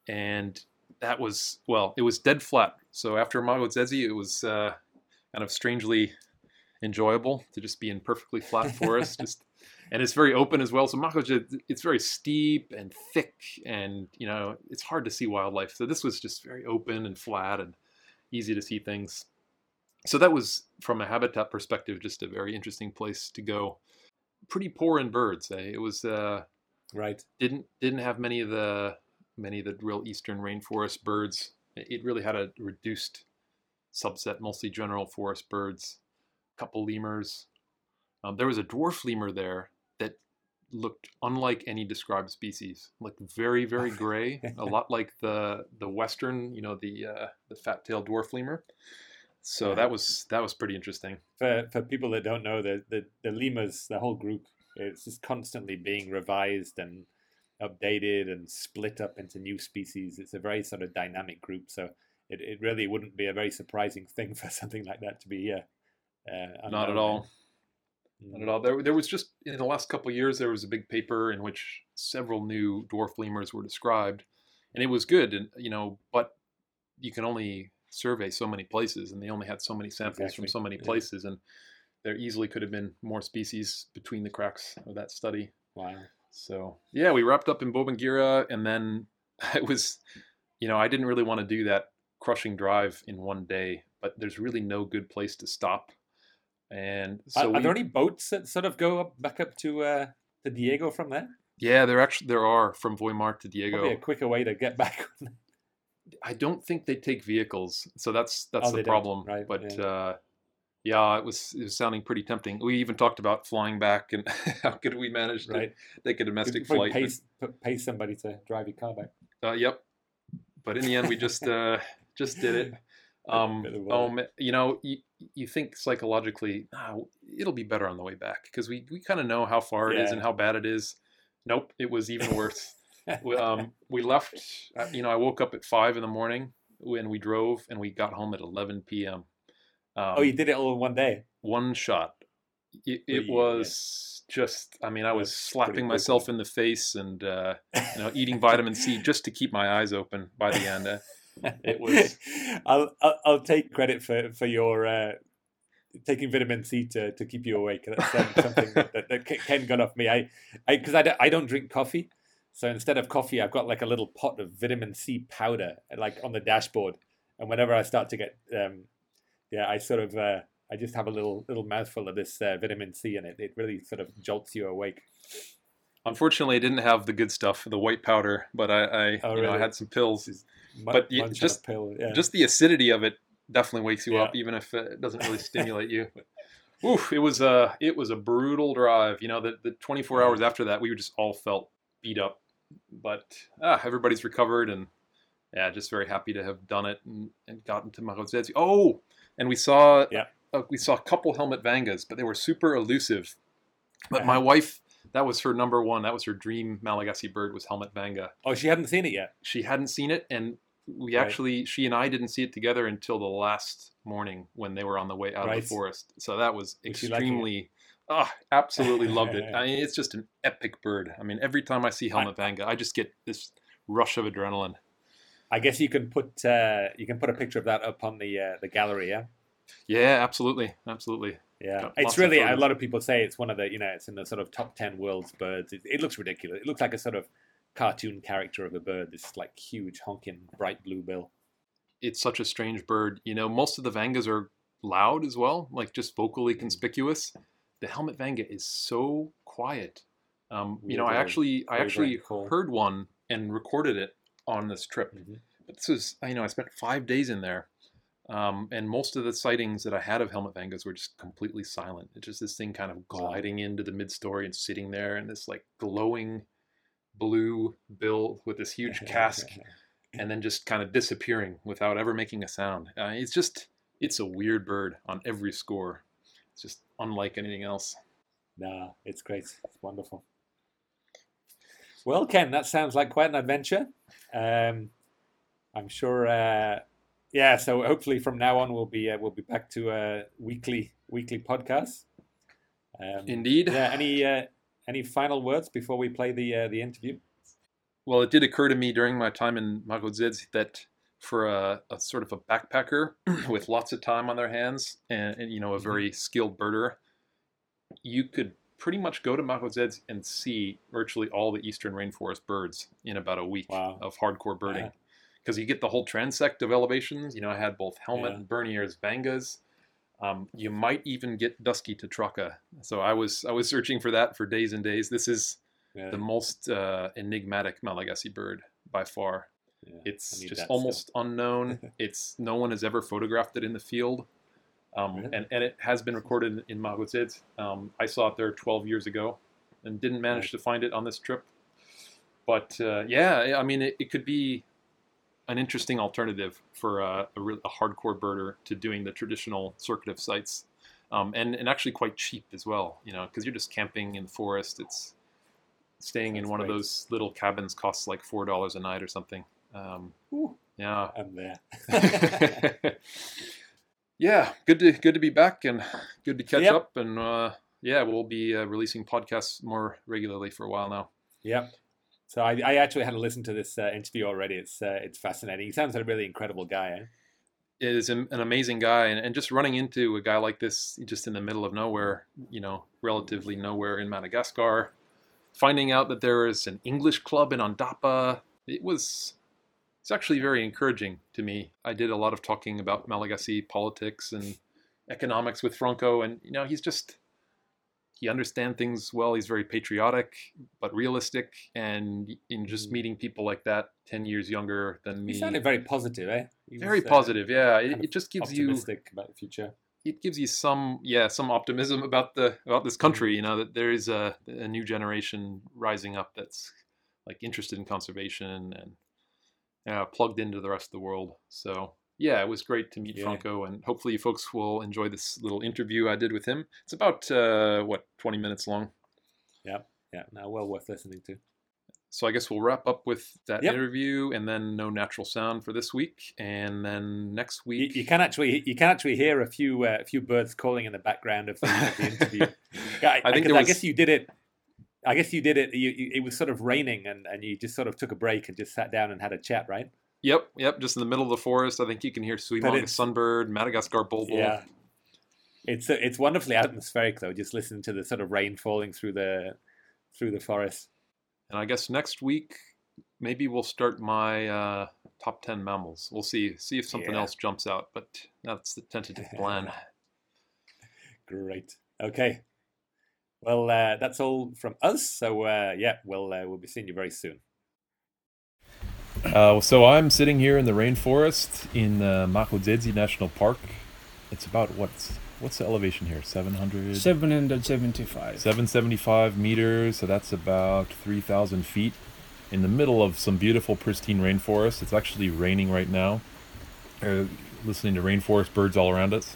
and that was well, it was dead flat. So after Marojejy, it was uh, kind of strangely enjoyable to just be in perfectly flat forest. just and it's very open as well. So Marojejy, it's very steep and thick, and you know it's hard to see wildlife. So this was just very open and flat and easy to see things. So that was from a habitat perspective, just a very interesting place to go. Pretty poor in birds. Eh? It was. Uh, Right. didn't didn't have many of the many of the real eastern rainforest birds. It really had a reduced subset, mostly general forest birds, a couple lemurs. Um, there was a dwarf lemur there looked unlike any described species, like very very gray, a lot like the the western, you know, the uh, the fat-tailed dwarf lemur. So Yeah. that was that was pretty interesting. For for people that don't know, the the, the lemurs, the whole group, it's just constantly being revised and updated and split up into new species. It's a very sort of dynamic group, so it, it really wouldn't be a very surprising thing for something like that to be here. Uh, Not at all. Not at all. There, there was just in the last couple of years there was a big paper in which several new dwarf lemurs were described, and it was good. And you know, but you can only survey so many places, and they only had so many samples from so many yeah. places, and there easily could have been more species between the cracks of that study. Wow. So yeah, we wrapped up in Bobangira, and then it was, you know, I didn't really want to do that crushing drive in one day, but there's really no good place to stop. And so are, are there any boats that sort of go up back up to uh, to Diego from there? Yeah, there actually there are from Vohemar to Diego. Probably a quicker way to get back. I don't think they take vehicles, so that's that's Oh, the problem. right, But yeah. uh, yeah, it was it was sounding pretty tempting. We even talked about flying back and how could we manage to right. take a domestic flight. pay, p- pay somebody to drive your car back. Uh, yep. But in the end, we just uh, just did it. Um, um, you know, you, you think psychologically, ah, it'll be better on the way back because we, we kind of know how far it is and how bad it is. Nope, it was even worse. we, um, we left. uh, You know, I woke up at five in the morning when we drove, and we got home at eleven p.m. Um, oh, you did it all in one day. one shot. It, it you- was just. I mean, I was That's slapping myself in the face and uh, you know eating vitamin C just to keep my eyes open by the end. It was- I'll, I'll I'll take credit for for your uh, taking vitamin C to, to keep you awake. That's um, something that, that, that Ken got off me. I I because I, don't- I don't drink coffee, so instead of coffee, I've got like a little pot of vitamin C powder like on the dashboard, and whenever I start to get um, yeah, I sort of uh, I just have a little little mouthful of this uh, vitamin C, and it it really sort of jolts you awake. Unfortunately, I didn't have the good stuff, the white powder, but I, I Oh, you know, I had some pills. This is mu- But you- munch on a just- yeah. Just the acidity of it definitely wakes you Yeah. up, even if it doesn't really stimulate you. Oof, it was a it was a brutal drive. You know, the the 24 hours after that, we just all felt beat up, but ah, everybody's recovered, and yeah, just very happy to have done it and, and gotten to Marojejy. Oh, and we saw Yeah. uh, we saw a couple helmet vangas, but they were super elusive. But Uh-huh. my wife, that was her number one. That was her dream Malagasy bird was helmet vanga oh, she hadn't seen it yet. she hadn't seen it and we Right. actually she and i didn't see it together until the last morning when they were on the way out of the forest so that was Was she liking it? extremely ah absolutely loved it i mean it's just an epic bird i mean every time i see helmet vanga i just get this rush of adrenaline I guess you can put uh, you can put a picture of that up on the uh, the gallery. Yeah, yeah absolutely absolutely yeah. It's really a lot of people say it's one of the you know it's in the sort of top ten world's birds. It, it looks ridiculous. It looks like a sort of cartoon character of a bird. This like huge honking bright blue bill. it's such a strange bird you know most of the vangas are loud as well like just vocally conspicuous the helmet vanga is so quiet um, you know i actually i actually heard one and recorded it on this trip Mhm. But this was, you know, I spent five days in there, um, and most of the sightings that I had of helmet vangas were just completely silent. It's just this thing kind of gliding into the mid story and sitting there, and this like glowing blue bill with this huge cask, and then just kind of disappearing without ever making a sound. Uh, it's just, it's a weird bird on every score. It's just unlike anything else. nah, it's great. It's wonderful. Well, Ken, that sounds like quite an adventure. Um, I'm sure. Uh, yeah, so hopefully from now on we'll be uh, we'll be back to uh, weekly weekly podcasts. Um, Indeed. Yeah. Any uh, any final words before we play the uh, the interview? Well, it did occur to me during my time in Marojejy that for a, a, sort of a backpacker with lots of time on their hands and, and you know a Mm-hmm. very skilled birder, you could pretty much go to Marojejy and see virtually all the eastern rainforest birds in about a week Wow. of hardcore birding. Yeah. Because you get the whole transect of elevations. You know, I had both helmet Yeah. and Bernier's Vangas. Um, you might even get dusky tetraka. So I was I was searching for that for days and days. This is Yeah, the most uh, enigmatic Malagasy bird by far. yeah, It's just that still. almost unknown. it's no one has ever photographed it in the field, um, Really? and and it has been recorded in Marojejy. Um, I saw it there 12 years ago, and didn't manage to find it on this trip. But uh, yeah, I mean, it, it could be an interesting alternative for a, a, real, a hardcore birder to doing the traditional circuit of sites, um, and and actually quite cheap as well. You know, because you're just camping in the forest. It's staying in Sounds one of those little cabins costs like four dollars a night or something. Um, yeah. I'm there. yeah, good to good to be back and good to catch Yep. up and uh, yeah, we'll be uh, releasing podcasts more regularly for a while now. Yep. So I, I actually had to listen to this uh, interview already. It's uh, it's fascinating. He sounds like a really incredible guy. Eh? Is an amazing guy and, and just running into a guy like this just in the middle of nowhere, you know, relatively nowhere in Madagascar, finding out that there is an English club in Andapa, it was it's actually very encouraging to me. I did a lot of talking about Malagasy politics and economics with Franco, and you know, he's just he understands things well. He's very patriotic but realistic, and in just Mm. meeting people like that, ten years younger than me. He sounded very positive, eh? He very was, uh, positive. Yeah, it, it just gives you optimistic about the future. it gives you some yeah some optimism about the about this country. You know that there is a, a new generation rising up that's like interested in conservation and uh, plugged into the rest of the world. So yeah, it was great to meet Yeah. Franco, and hopefully you folks will enjoy this little interview I did with him. It's about uh, what twenty minutes long. Yeah, yeah, no, well worth listening to. So I guess we'll wrap up with that Yep. interview, and then no natural sound for this week, and then next week. you can actually you can actually hear a few uh, a few birds calling in the background of the, the interview. I, I think I was- guess you did it. I guess you did it. You, you, it was sort of raining, and, and you just sort of took a break and just sat down and had a chat, right? Yep, yep, just in the middle of the forest. I think you can hear Souimanga it's- sunbird, Madagascar bulbul. Yeah. It's it's wonderfully atmospheric though. Just listening to the sort of rain falling through the through the forest. And I guess next week maybe we'll start my uh, top ten mammals. We'll see see if something Yeah. else jumps out, but that's the tentative plan. Great. Okay. Well, uh, that's all from us. So uh, yeah, we'll uh, we'll be seeing you very soon. Uh, so I'm sitting here in the rainforest in uh, Marojejy National Park. It's about what's what's the elevation here? 700, 775. 775 meters. So that's about 3,000 feet. In the middle of some beautiful, pristine rainforest. It's actually raining right now. Uh, listening to rainforest birds all around us,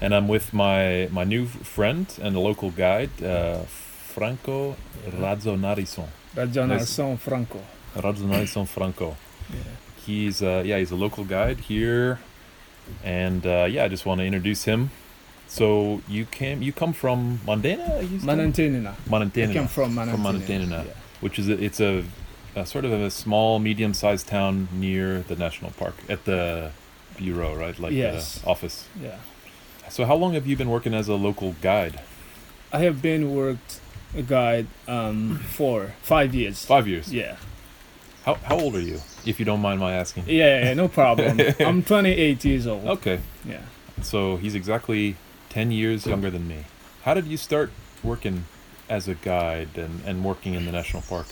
and I'm with my my new friend and a local guide, uh, Franco Razonarison. Rajonarson Franco. Razonarison Franco. Yeah. He's uh, yeah, he's a local guide here, and uh, yeah, I just want to introduce him. So you came, you come from Mandena, you said? Manantenina. I Manantenina, came from from Manantenina. Manantenina, Yeah. which is a, it's a, a sort of a small, medium-sized town near the national park at the bureau, right? Like Yes. the office. yeah. So how long have you been working as a local guide? I have been worked a guide um, for five years. Five years. Yeah. How how old are you, if you don't mind my asking? Yeah, yeah, no problem. I'm 28 years old. Okay. Yeah. So he's exactly 10 years younger than me. How did you start working as a guide and, and working in the national park?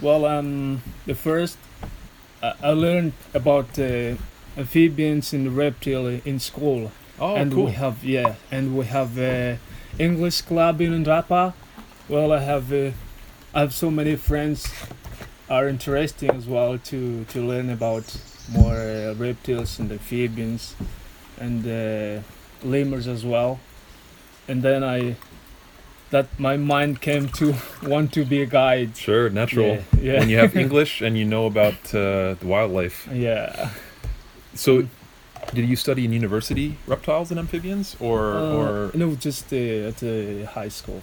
Well, um, the first uh, I learned about uh, amphibians and reptile in school, Oh, and cool. we have yeah, and we have uh, English club in Andapa. Well, I have uh, I have so many friends are interesting as well to to learn about more uh, reptiles and amphibians and uh, lemurs as well. And then I that my mind came to want to be a guide. Sure, natural. Yeah, yeah. When you have English and you know about uh, the wildlife. Yeah. So, did you study in university reptiles and amphibians, or Uh, or? no, just uh, at uh, high school.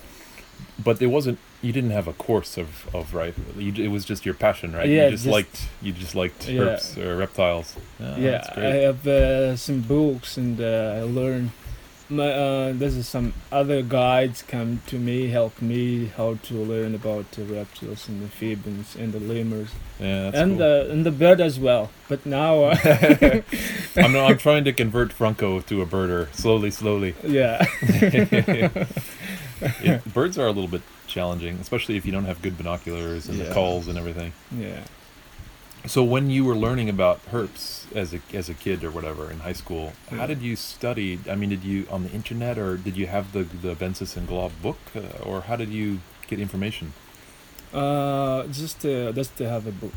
But it wasn't. You didn't have a course of of right. You, it was just your passion, right? Yeah, You just, just- liked you just liked Yeah. herps or reptiles. Ah, yeah, I have uh, some books and uh, I learned. My uh, is some other guides come to me, help me how to learn about the reptiles and the amphibians and the lemurs yeah, and cool. uh, and the bird as well. But now, uh, I'm, I'm trying to convert Franco to a birder slowly, slowly. yeah, It, birds are a little bit challenging, especially if you don't have good binoculars and the calls and everything. yeah. So when you were learning about herps as a as a kid or whatever in high school, how did you study? I mean, did you on the internet or did you have the the Vences and Glaw book, uh, or how did you get information? Uh, just uh, just to have a book.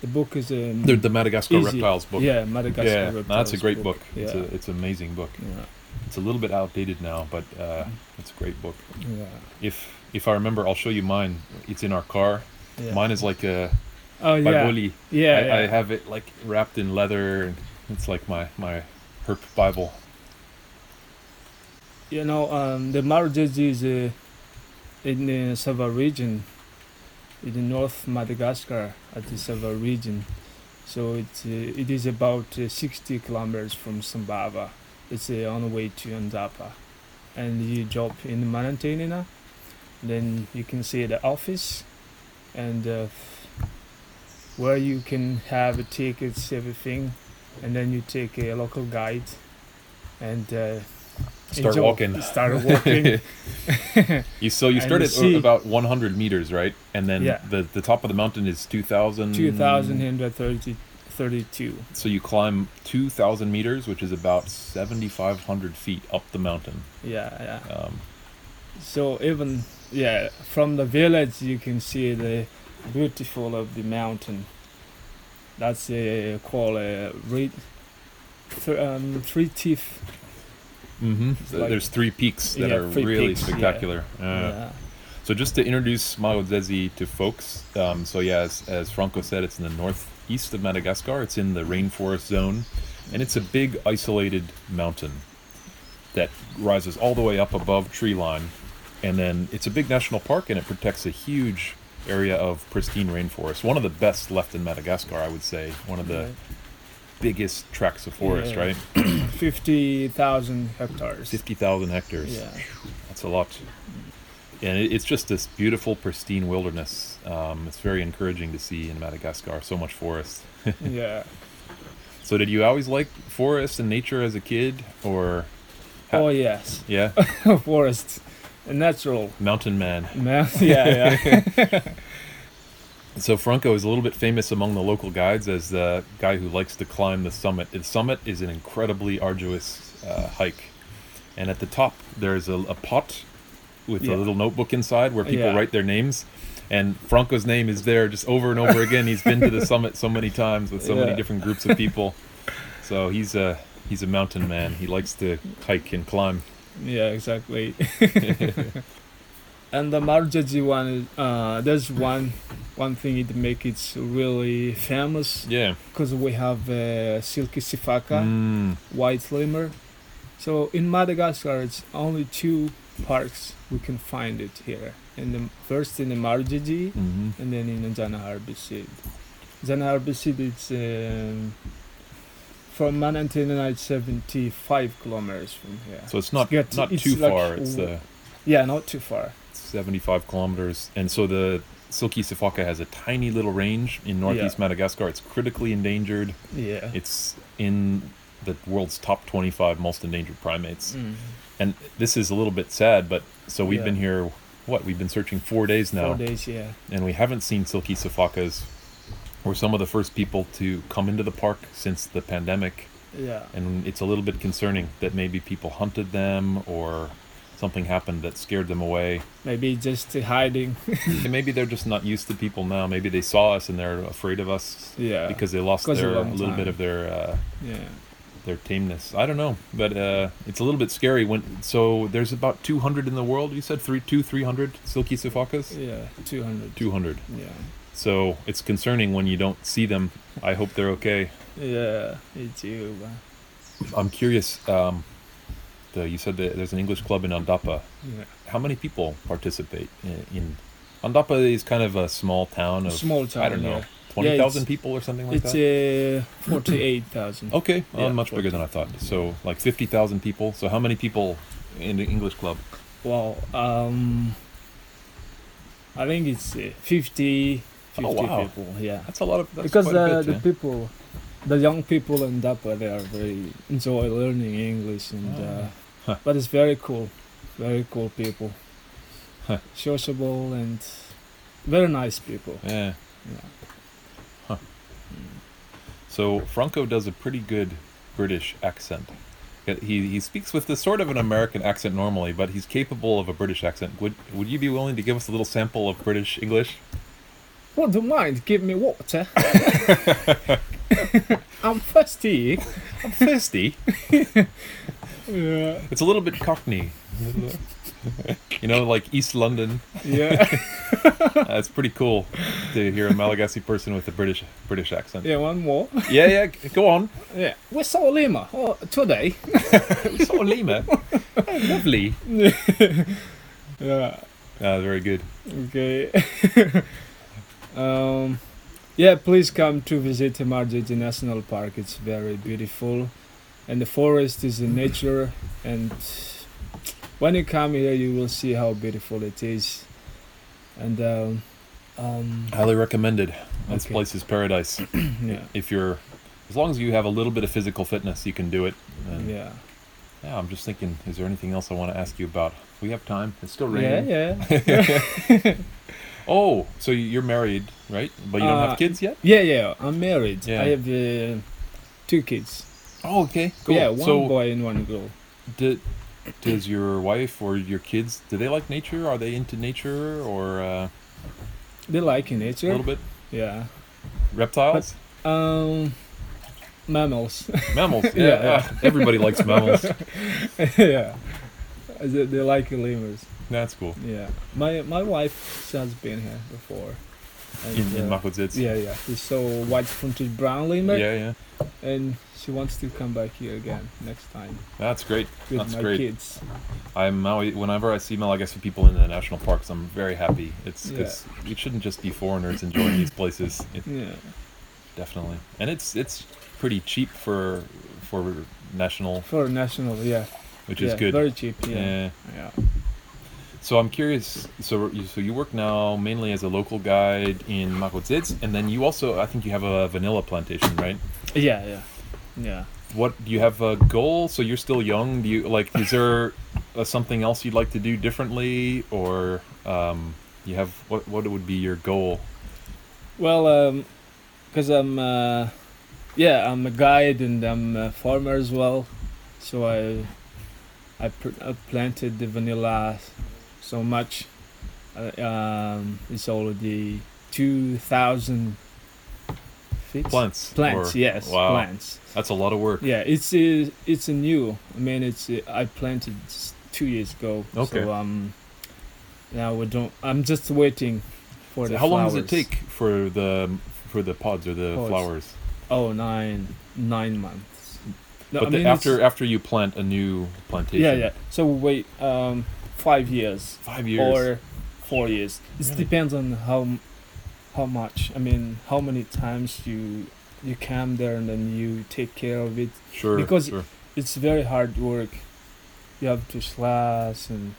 The book is um, The, the Madagascar Easy. reptiles book. Yeah, Madagascar. yeah, no, that's a Reptiles great book. Yeah. It's a it's an amazing book. yeah, It's a little bit outdated now, but uh, it's a great book. yeah, If if I remember, I'll show you mine. It's in our car. yeah. Mine is like a Oh by yeah, Bully. yeah, I, I have it like wrapped in leather, and it's like my my herp Bible. You know, um, the Marojejy is uh, in the Sava region, in the North Madagascar, at the Sava region. So it's uh, it is about uh, 60 kilometers from Sambava. It's uh, on the way to Andapa, and you drop in Manantenina, then you can see the office, and uh, where you can have tickets, everything, and then you take a local guide, and. Uh, Start enjoy- walking. Start walking. You so you start at about 100 meters, right? And then Yeah. the the top of the mountain is 2,000. 2,132. So you climb 2,000 meters, which is about 7,500 feet up the mountain. Yeah, yeah. Um, So even yeah, from the village you can see the beautiful of the mountain. That's uh, called a red, th- um, three teeth. mhm. It's like- there's three peaks that Yeah, are really peaks, yeah. spectacular. Uh, yeah. So just to introduce Marojejy to folks, um, so yeah, as, as Franco said, it's in the northeast of Madagascar. It's in the rainforest zone, and it's a big isolated mountain that rises all the way up above tree line, and then it's a big national park, and it protects a huge area of pristine rainforest. One of the best left in Madagascar, I would say. One of the biggest tracts of forest, Yeah. right? Fifty thousand hectares. Fifty thousand hectares. Yeah. That's a lot. And it, it's just this beautiful, pristine wilderness. Um, it's very encouraging to see in Madagascar. So much forest. yeah. So, did you always like forest and nature as a kid, or Ha- Oh yes, yeah, forest, a natural mountain man? man. Yeah, yeah. So Franco is a little bit famous among the local guides as the guy who likes to climb the summit. The summit is an incredibly arduous uh, hike, and at the top there's a, a pot with Yeah. a little notebook inside where people Yeah. write their names. And Franco's name is there just over and over again. He's been to the summit so many times with so many different groups of people. So he's a he's a mountain man. He likes to hike and climb. Yeah, exactly. and the Marojejy one, uh, there's one one thing it make it really famous Yeah. because we have uh, Silky Sifaka, Mm. white lemur. So in Madagascar, it's only two parks we can find it here. In the first in the Marojejy, hmm and then in the Anjanaharibe-Sud. Janahar Bisid, it's um, from Manantenina, it's 75 kilometers from here. So it's not get- not it's too like far. It's the Yeah, not too far. 75 kilometers. And so the Silky Sifaka has a tiny little range in northeast Madagascar. It's critically endangered. Yeah. It's in the world's top 25 most endangered primates. Mm. And this is a little bit sad, but so we've Yeah. been here, what? We've been searching four days now, Four days, yeah. and we haven't seen Silky Sifakas. We're some of the first people to come into the park since the pandemic, Yeah. and it's a little bit concerning that maybe people hunted them or something happened that scared them away. Maybe just hiding. And maybe they're just not used to people now. Maybe they saw us and they're afraid of us yeah. because they lost Because their a little bit of their uh, yeah. Their tameness. I don't know, but uh, it's a little bit scary. When so there's about 200 in the world. You said three, two, 300 silky sifakas. Yeah, 200. 200. Yeah. So it's concerning when you don't see them. I hope they're okay. Yeah, me too. I'm curious. Um, the, you said that there's an English club in Andapa. Yeah. How many people participate in? in Andapa is kind of a small town of Small town. I don't know, yeah. Twenty thousand it's- people or something like It's that. uh, 48,000. Okay, well, Yeah, much bigger than I thought. So like fifty thousand people. So how many people in the English club? Well, Um, I think it's uh, 50, 50 Oh, wow. people. Yeah. That's a lot of. That's because uh, bit, the yeah. people, the young people in Dapa, they are very enjoy learning English and. Ah. Uh, Huh. But it's very cool, very cool people, Huh. sociable and very nice people. Yeah. Yeah. So Franco does a pretty good British accent. He he speaks with this sort of an American accent normally, but he's capable of a British accent. Would would you be willing to give us a little sample of British English? What do mind? Give me water. I'm thirsty. I'm thirsty. Yeah. It's a little bit Cockney. you know, like East London. Yeah. It's pretty cool to hear a Malagasy person with a British British accent. yeah. One more. yeah, yeah. Go on. Yeah. We saw Lima oh, today. So Lima. Oh, lovely. Yeah. Uh, very good. Okay. um, yeah, please come to visit Marojejy National Park. It's very beautiful, and the forest is in nature. And when you come here, you will see how beautiful it is. And um, um, Highly recommended. This Okay. place is paradise. yeah, If you're, as long as you have a little bit of physical fitness, you can do it. And yeah, yeah, I'm just thinking, is there anything else I want to ask you about? We have time. It's still raining. yeah, yeah. Oh, so you're married, right? But you don't Uh, have kids yet? yeah, yeah. I'm married. Yeah. I have uh, two kids. Oh, okay. Cool. Yeah, one so boy and one girl. Did, does your wife or your kids do they like nature? Are they into nature or uh, They like nature a little bit Yeah. reptiles, Um, mammals. mammals? Yeah, Yeah, yeah. ah, everybody likes mammals. yeah. They, they like lemurs. That's cool. Yeah. My my wife has been here before. And, In, in uh, yeah, yeah. We saw white-fronted brown lemur, yeah, yeah. and she wants to come back here again next time That's great. with That's my great. kids. I'm always, whenever I see Malagasy people in the national parks, I'm very happy. It's Yeah. because we shouldn't just be foreigners enjoying these places. It, Yeah. definitely, and it's it's pretty cheap for for national, For national, yeah. which yeah, is good. Very cheap. Yeah. Yeah. Yeah. So I'm curious. So you, so you work now mainly as a local guide in Marojejy, and then you also I think you have a vanilla plantation, right? Yeah. Yeah. Yeah. What do you have a goal? So you're still young. Do you like? Is there uh, something else you'd like to do differently, or um, you have what? What would be your goal? Well, um, cause I'm, uh, yeah, I'm a guide and I'm a farmer as well, so I, I, pr- I planted the vanilla so much. Uh, um, it's already two thousand feet. Plants. Plants, or- yes, Wow. plants. That's a lot of work. Yeah, it's a, it's a new. I mean, it's uh, I planted two years ago. Okay. So um, now we don't. I'm just waiting for the How long does it take for the for the pods or the Pods. flowers? Oh, nine nine months. No, but the, mean, after after you plant a new plantation, yeah, yeah. So wait um five years five years. or four years. It Really? depends on how how much. I mean, how many times you you come there and then you take care of it. sure, because- sure. It's very hard work. You have to slash and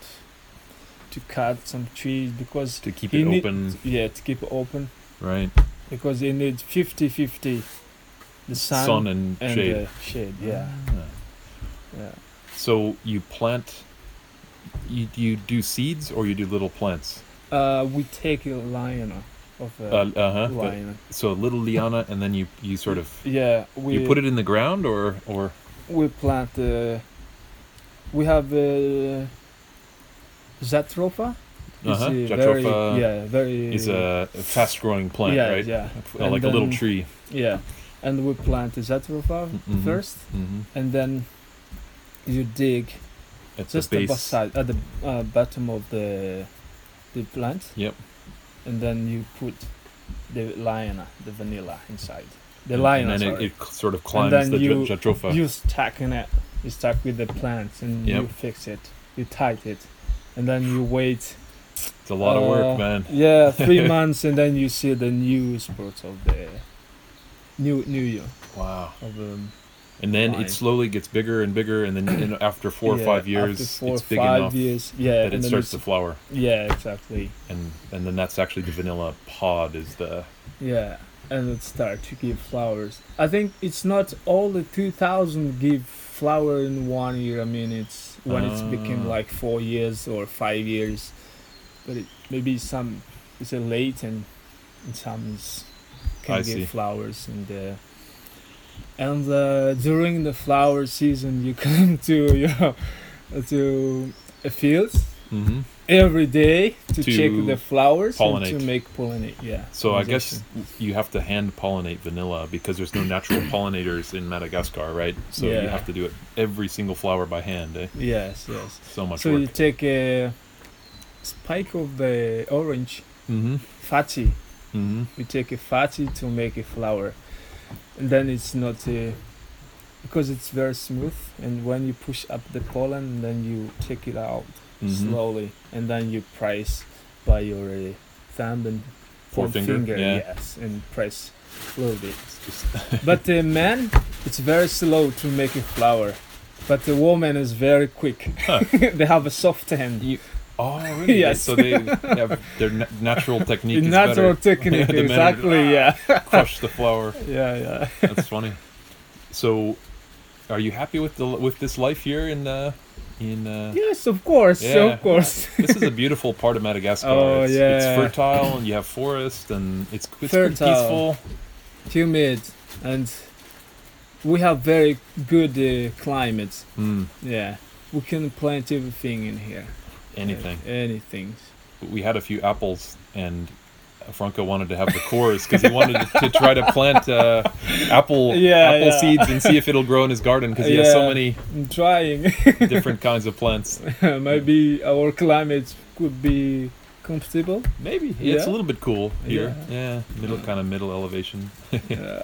to cut some trees because to keep it need- open, yeah to keep it open right? because it needs 50-50 the sun, Sun and, and shade. shade. Yeah, Ah. yeah. So you plant. You you do seeds or you do little plants? Uh, we take a liana of a Uh huh. liana. So a little liana, and then you you sort of Yeah, we you put it in the ground or or we plant. Uh, we have uh, Jatropha. Uh-huh, very yeah very is a fast growing plant, yeah right? yeah Uh, like And a little tree. yeah, and we plant the Jatropha Mhm. first, hmm and then you dig At just the the base. at the uh, bottom of the the plant. Yep. And then you put the liana, the vanilla inside. The and, liana, and then it, it sort of climbs then the you- ja- jatropha. you stack in it. You stack with the plants and you fix it. You tight it, and then you wait. it's a lot of work, uh, man. Yeah, three months, and then you see the new sprouts of the new new year Wow. of um, And then Fine. it slowly gets bigger and bigger, and then and after four or yeah, five years, four it's big five enough years, yeah, that it starts to flower, Yeah, exactly. and and then that's actually the vanilla pod is the Yeah, and it start to give flowers. I think it's not all the 2000 give flower in one year. I mean, it's when it's became Ah. like four years or five years, but it, maybe some it's a late and, and some can I give see. flowers and uh, and uh, during the flower season you come to you know to a field hmm every day to, To check the flowers and to make pollinate. Yeah. So I guess you have to hand pollinate vanilla because there's no natural pollinators in Madagascar, right? So you have to do it every single flower by hand. Eh? Yes, yes. So much So you take a spike of the orange, mm-hmm. fatty. Mm-hmm. You take a fatty to make a flower, and then it's not a because it's very smooth. And when you push up the pollen, then you take it out Mm-hmm. slowly, and then you press by your uh, thumb and Forefinger, yeah. Yes, and press a little bit but the man, it's very slow to make a flower. But the woman is very quick. Huh. they have a soft hand. You- oh, really? Yes. So they have their natural technique is Natural better. technique, exactly. Yeah, Crush the flower. yeah, yeah. That's funny. So, are you happy with the with this life here in uh, in? Uh, Yes, of course, Yeah. of course. this is a beautiful part of Madagascar. Oh, it's, it's fertile and you have forest and it's, it's Fertile. peaceful. Humid, and we have very good uh, climate. Mm, Yeah, we can plant everything in here. Anything. Anything. We had a few apples and Franco wanted to have the cores because he wanted to, try to plant uh, apple Yeah, apple yeah. seeds and see if it'll grow in his garden because he has so many I'm trying. different kinds of plants. Maybe our climate could be comfortable. Maybe it's Yeah. a little bit cool here. Yeah, middle kind of middle elevation. Yeah.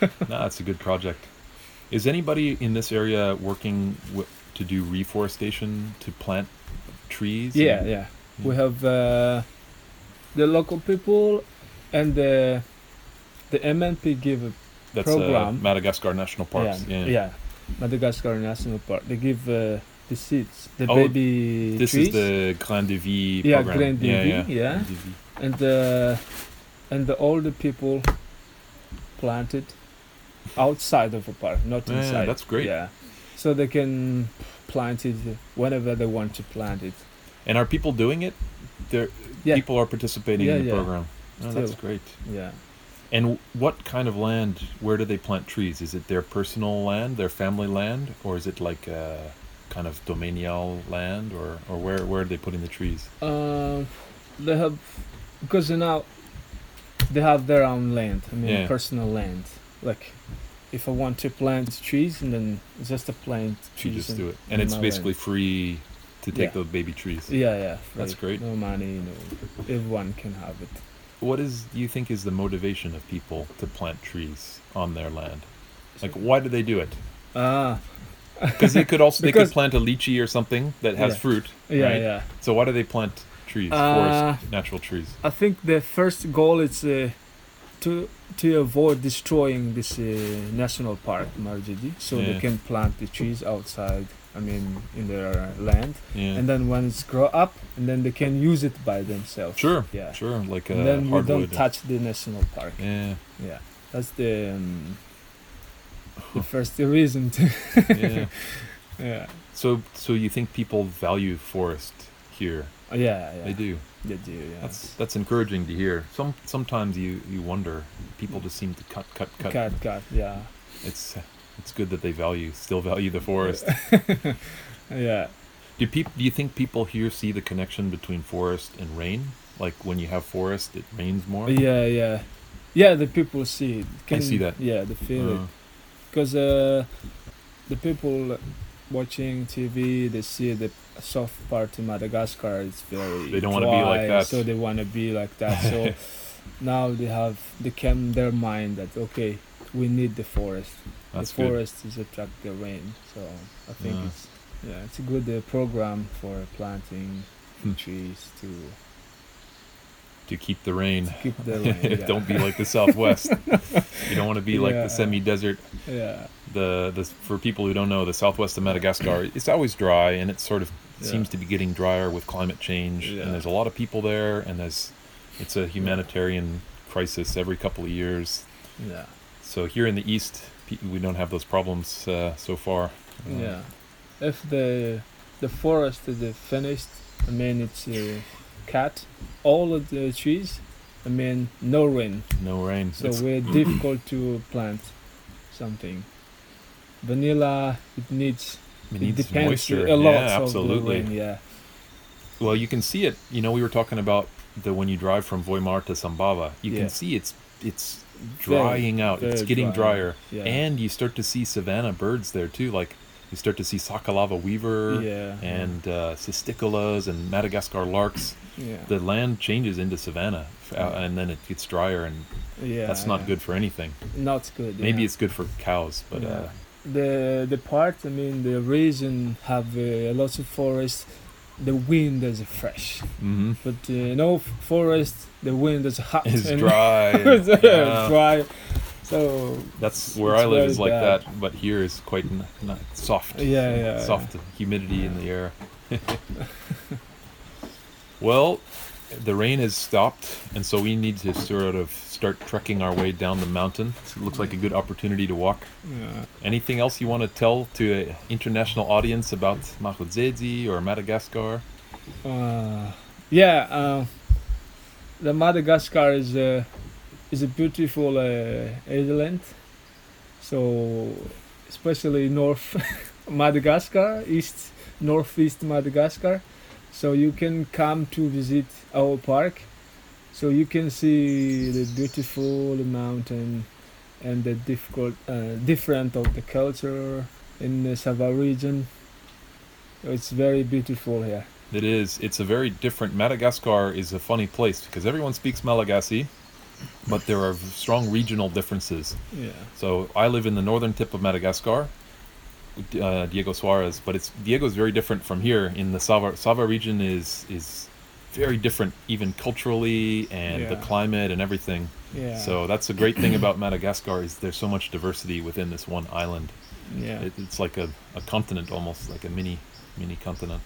No, that's a good project. Is anybody in this area working w- to do reforestation to plant trees? Yeah, and- yeah. We have uh, the local people and the the MNP give a That's uh, program. Madagascar National Parks. yeah, Yeah. yeah, Madagascar National Park. They give uh, the seeds, the Oh, baby This trees, is the Grand de Vie Yeah, program. Grand de yeah, Vie, yeah. yeah. Grand de Vie. and the and the older people planted outside of a park, not inside. Yeah, inside. that's great. Yeah, so they can plant it whenever they want to plant it. And are people doing it? There, Yeah. people are participating Yeah, in the yeah. program. Oh, that's great. Yeah. And what kind of land? Where do they plant trees? Is it their personal land, their family land, or is it like a kind of domanial land, or, or where where are they putting the trees? Um, they have because know they have their own land. I mean, personal land. Like if I want to plant trees, and then just a plant You just do it, and it's basically free to take Yeah. those baby trees. Yeah, yeah. That's great. No money, no. Everyone can have it. What is do you think is the motivation of people to plant trees on their land? Like, why do they do it? Ah, Because they could also they could plant a lychee or something that has Yeah. fruit. yeah, right? yeah. So why do they plant trees, Uh, forest, natural trees? I think the first goal is uh, to to avoid destroying this uh, national park, Marojejy, so Yeah. they can plant the trees outside. I mean, in their land, Yeah. and then when it's grow up, and then they can use it by themselves. sure. Yeah. Sure. Like And then we don't touch the national park. Yeah. Yeah, that's the um, the first reason to. Yeah. yeah. so so you think people value forest here? Oh, yeah, yeah. They do. They do. Yeah. That's that's encouraging to hear. Some sometimes you you wonder people just seem to cut cut cut. cut, cut. Yeah. It's it's good that they value still value the forest. Yeah. Do people do you think people here see the connection between forest and rain? Like when you have forest, it rains more. Yeah, yeah. Yeah, the people see it. I see that. Yeah, they feel it. Uh, because uh, the people watching TV they see the soft part in Madagascar It's very They don't wanna be like that. so they want to be like that so now they have they came their mind that okay we need the forest that's the good. forest is attract the rain so I think Yeah. it's yeah it's a good uh, program for planting Hmm. trees to To keep the rain. keep the rain yeah. don't be like the Southwest. you don't want to be like Yeah. the semi-desert. yeah The the for people who don't know, the southwest of Madagascar, it's always dry, and it sort of Yeah. seems to be getting drier with climate change. Yeah. And there's a lot of people there, and there's it's a humanitarian crisis every couple of years. yeah So here in the east, we don't have those problems uh, so far. Uh, Yeah, if the the forest is finished, I mean it's uh, cut all of the trees. I mean no rain, No rain. so It's- we're difficult to plant something. Vanilla it needs it it, needs moisture. a lot yeah, of absolutely. rain. Yeah, Well, you can see it. You know, we were talking about the when you drive from Vohemar to Sambava, you Yeah. can see it's it's Very, drying out. It's getting dry. drier, yeah, and you start to see savanna birds there too. Like you start to see sakalava weaver yeah, and uh, cisticolas and Madagascar larks. yeah, The land changes into savanna, uh, and then it gets drier, and yeah. that's not yeah. good for anything. Not good. Maybe yeah. it's good for cows, but uh, the the part I mean the region have uh, lots of forest. The wind is fresh. mhm. But uh, no forest, the wind is hot it's and dry. it's, uh, dry. So That's where I live is like bad. that, but here is quite n- not soft. yeah, yeah, soft humidity in the air. well, the rain has stopped, and so we need to sort of start trekking our way down the mountain. So it looks like a good opportunity to walk. Yeah. Anything else you want to tell to an international audience about Marojejy or Madagascar? Uh, yeah. Uh, the Madagascar is a is a beautiful uh, island. So especially North Madagascar, East Northeast Madagascar. So you can come to visit our park. So you can see the beautiful mountain and the difficult, uh, different of the culture in the Sava region. It's very beautiful here. It is. It's a very different. Madagascar is a funny place because everyone speaks Malagasy, but there are strong regional differences. Yeah. So I live in the northern tip of Madagascar, uh, Diego Suarez, but it's Diego is very different from here. In the Sava Sava region is is very different, even culturally and the climate and everything. Yeah. So that's a great thing about Madagascar is there's so much diversity within this one island. yeah. It, it's like a, a continent almost, like a mini mini continent.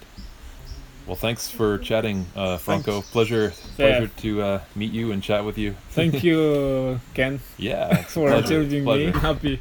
Well, thanks for chatting, uh, Franco. Pleasure, pleasure to uh, meet you and chat with you. Thank you, Ken, Yeah, for pleasure. interviewing me. Happy.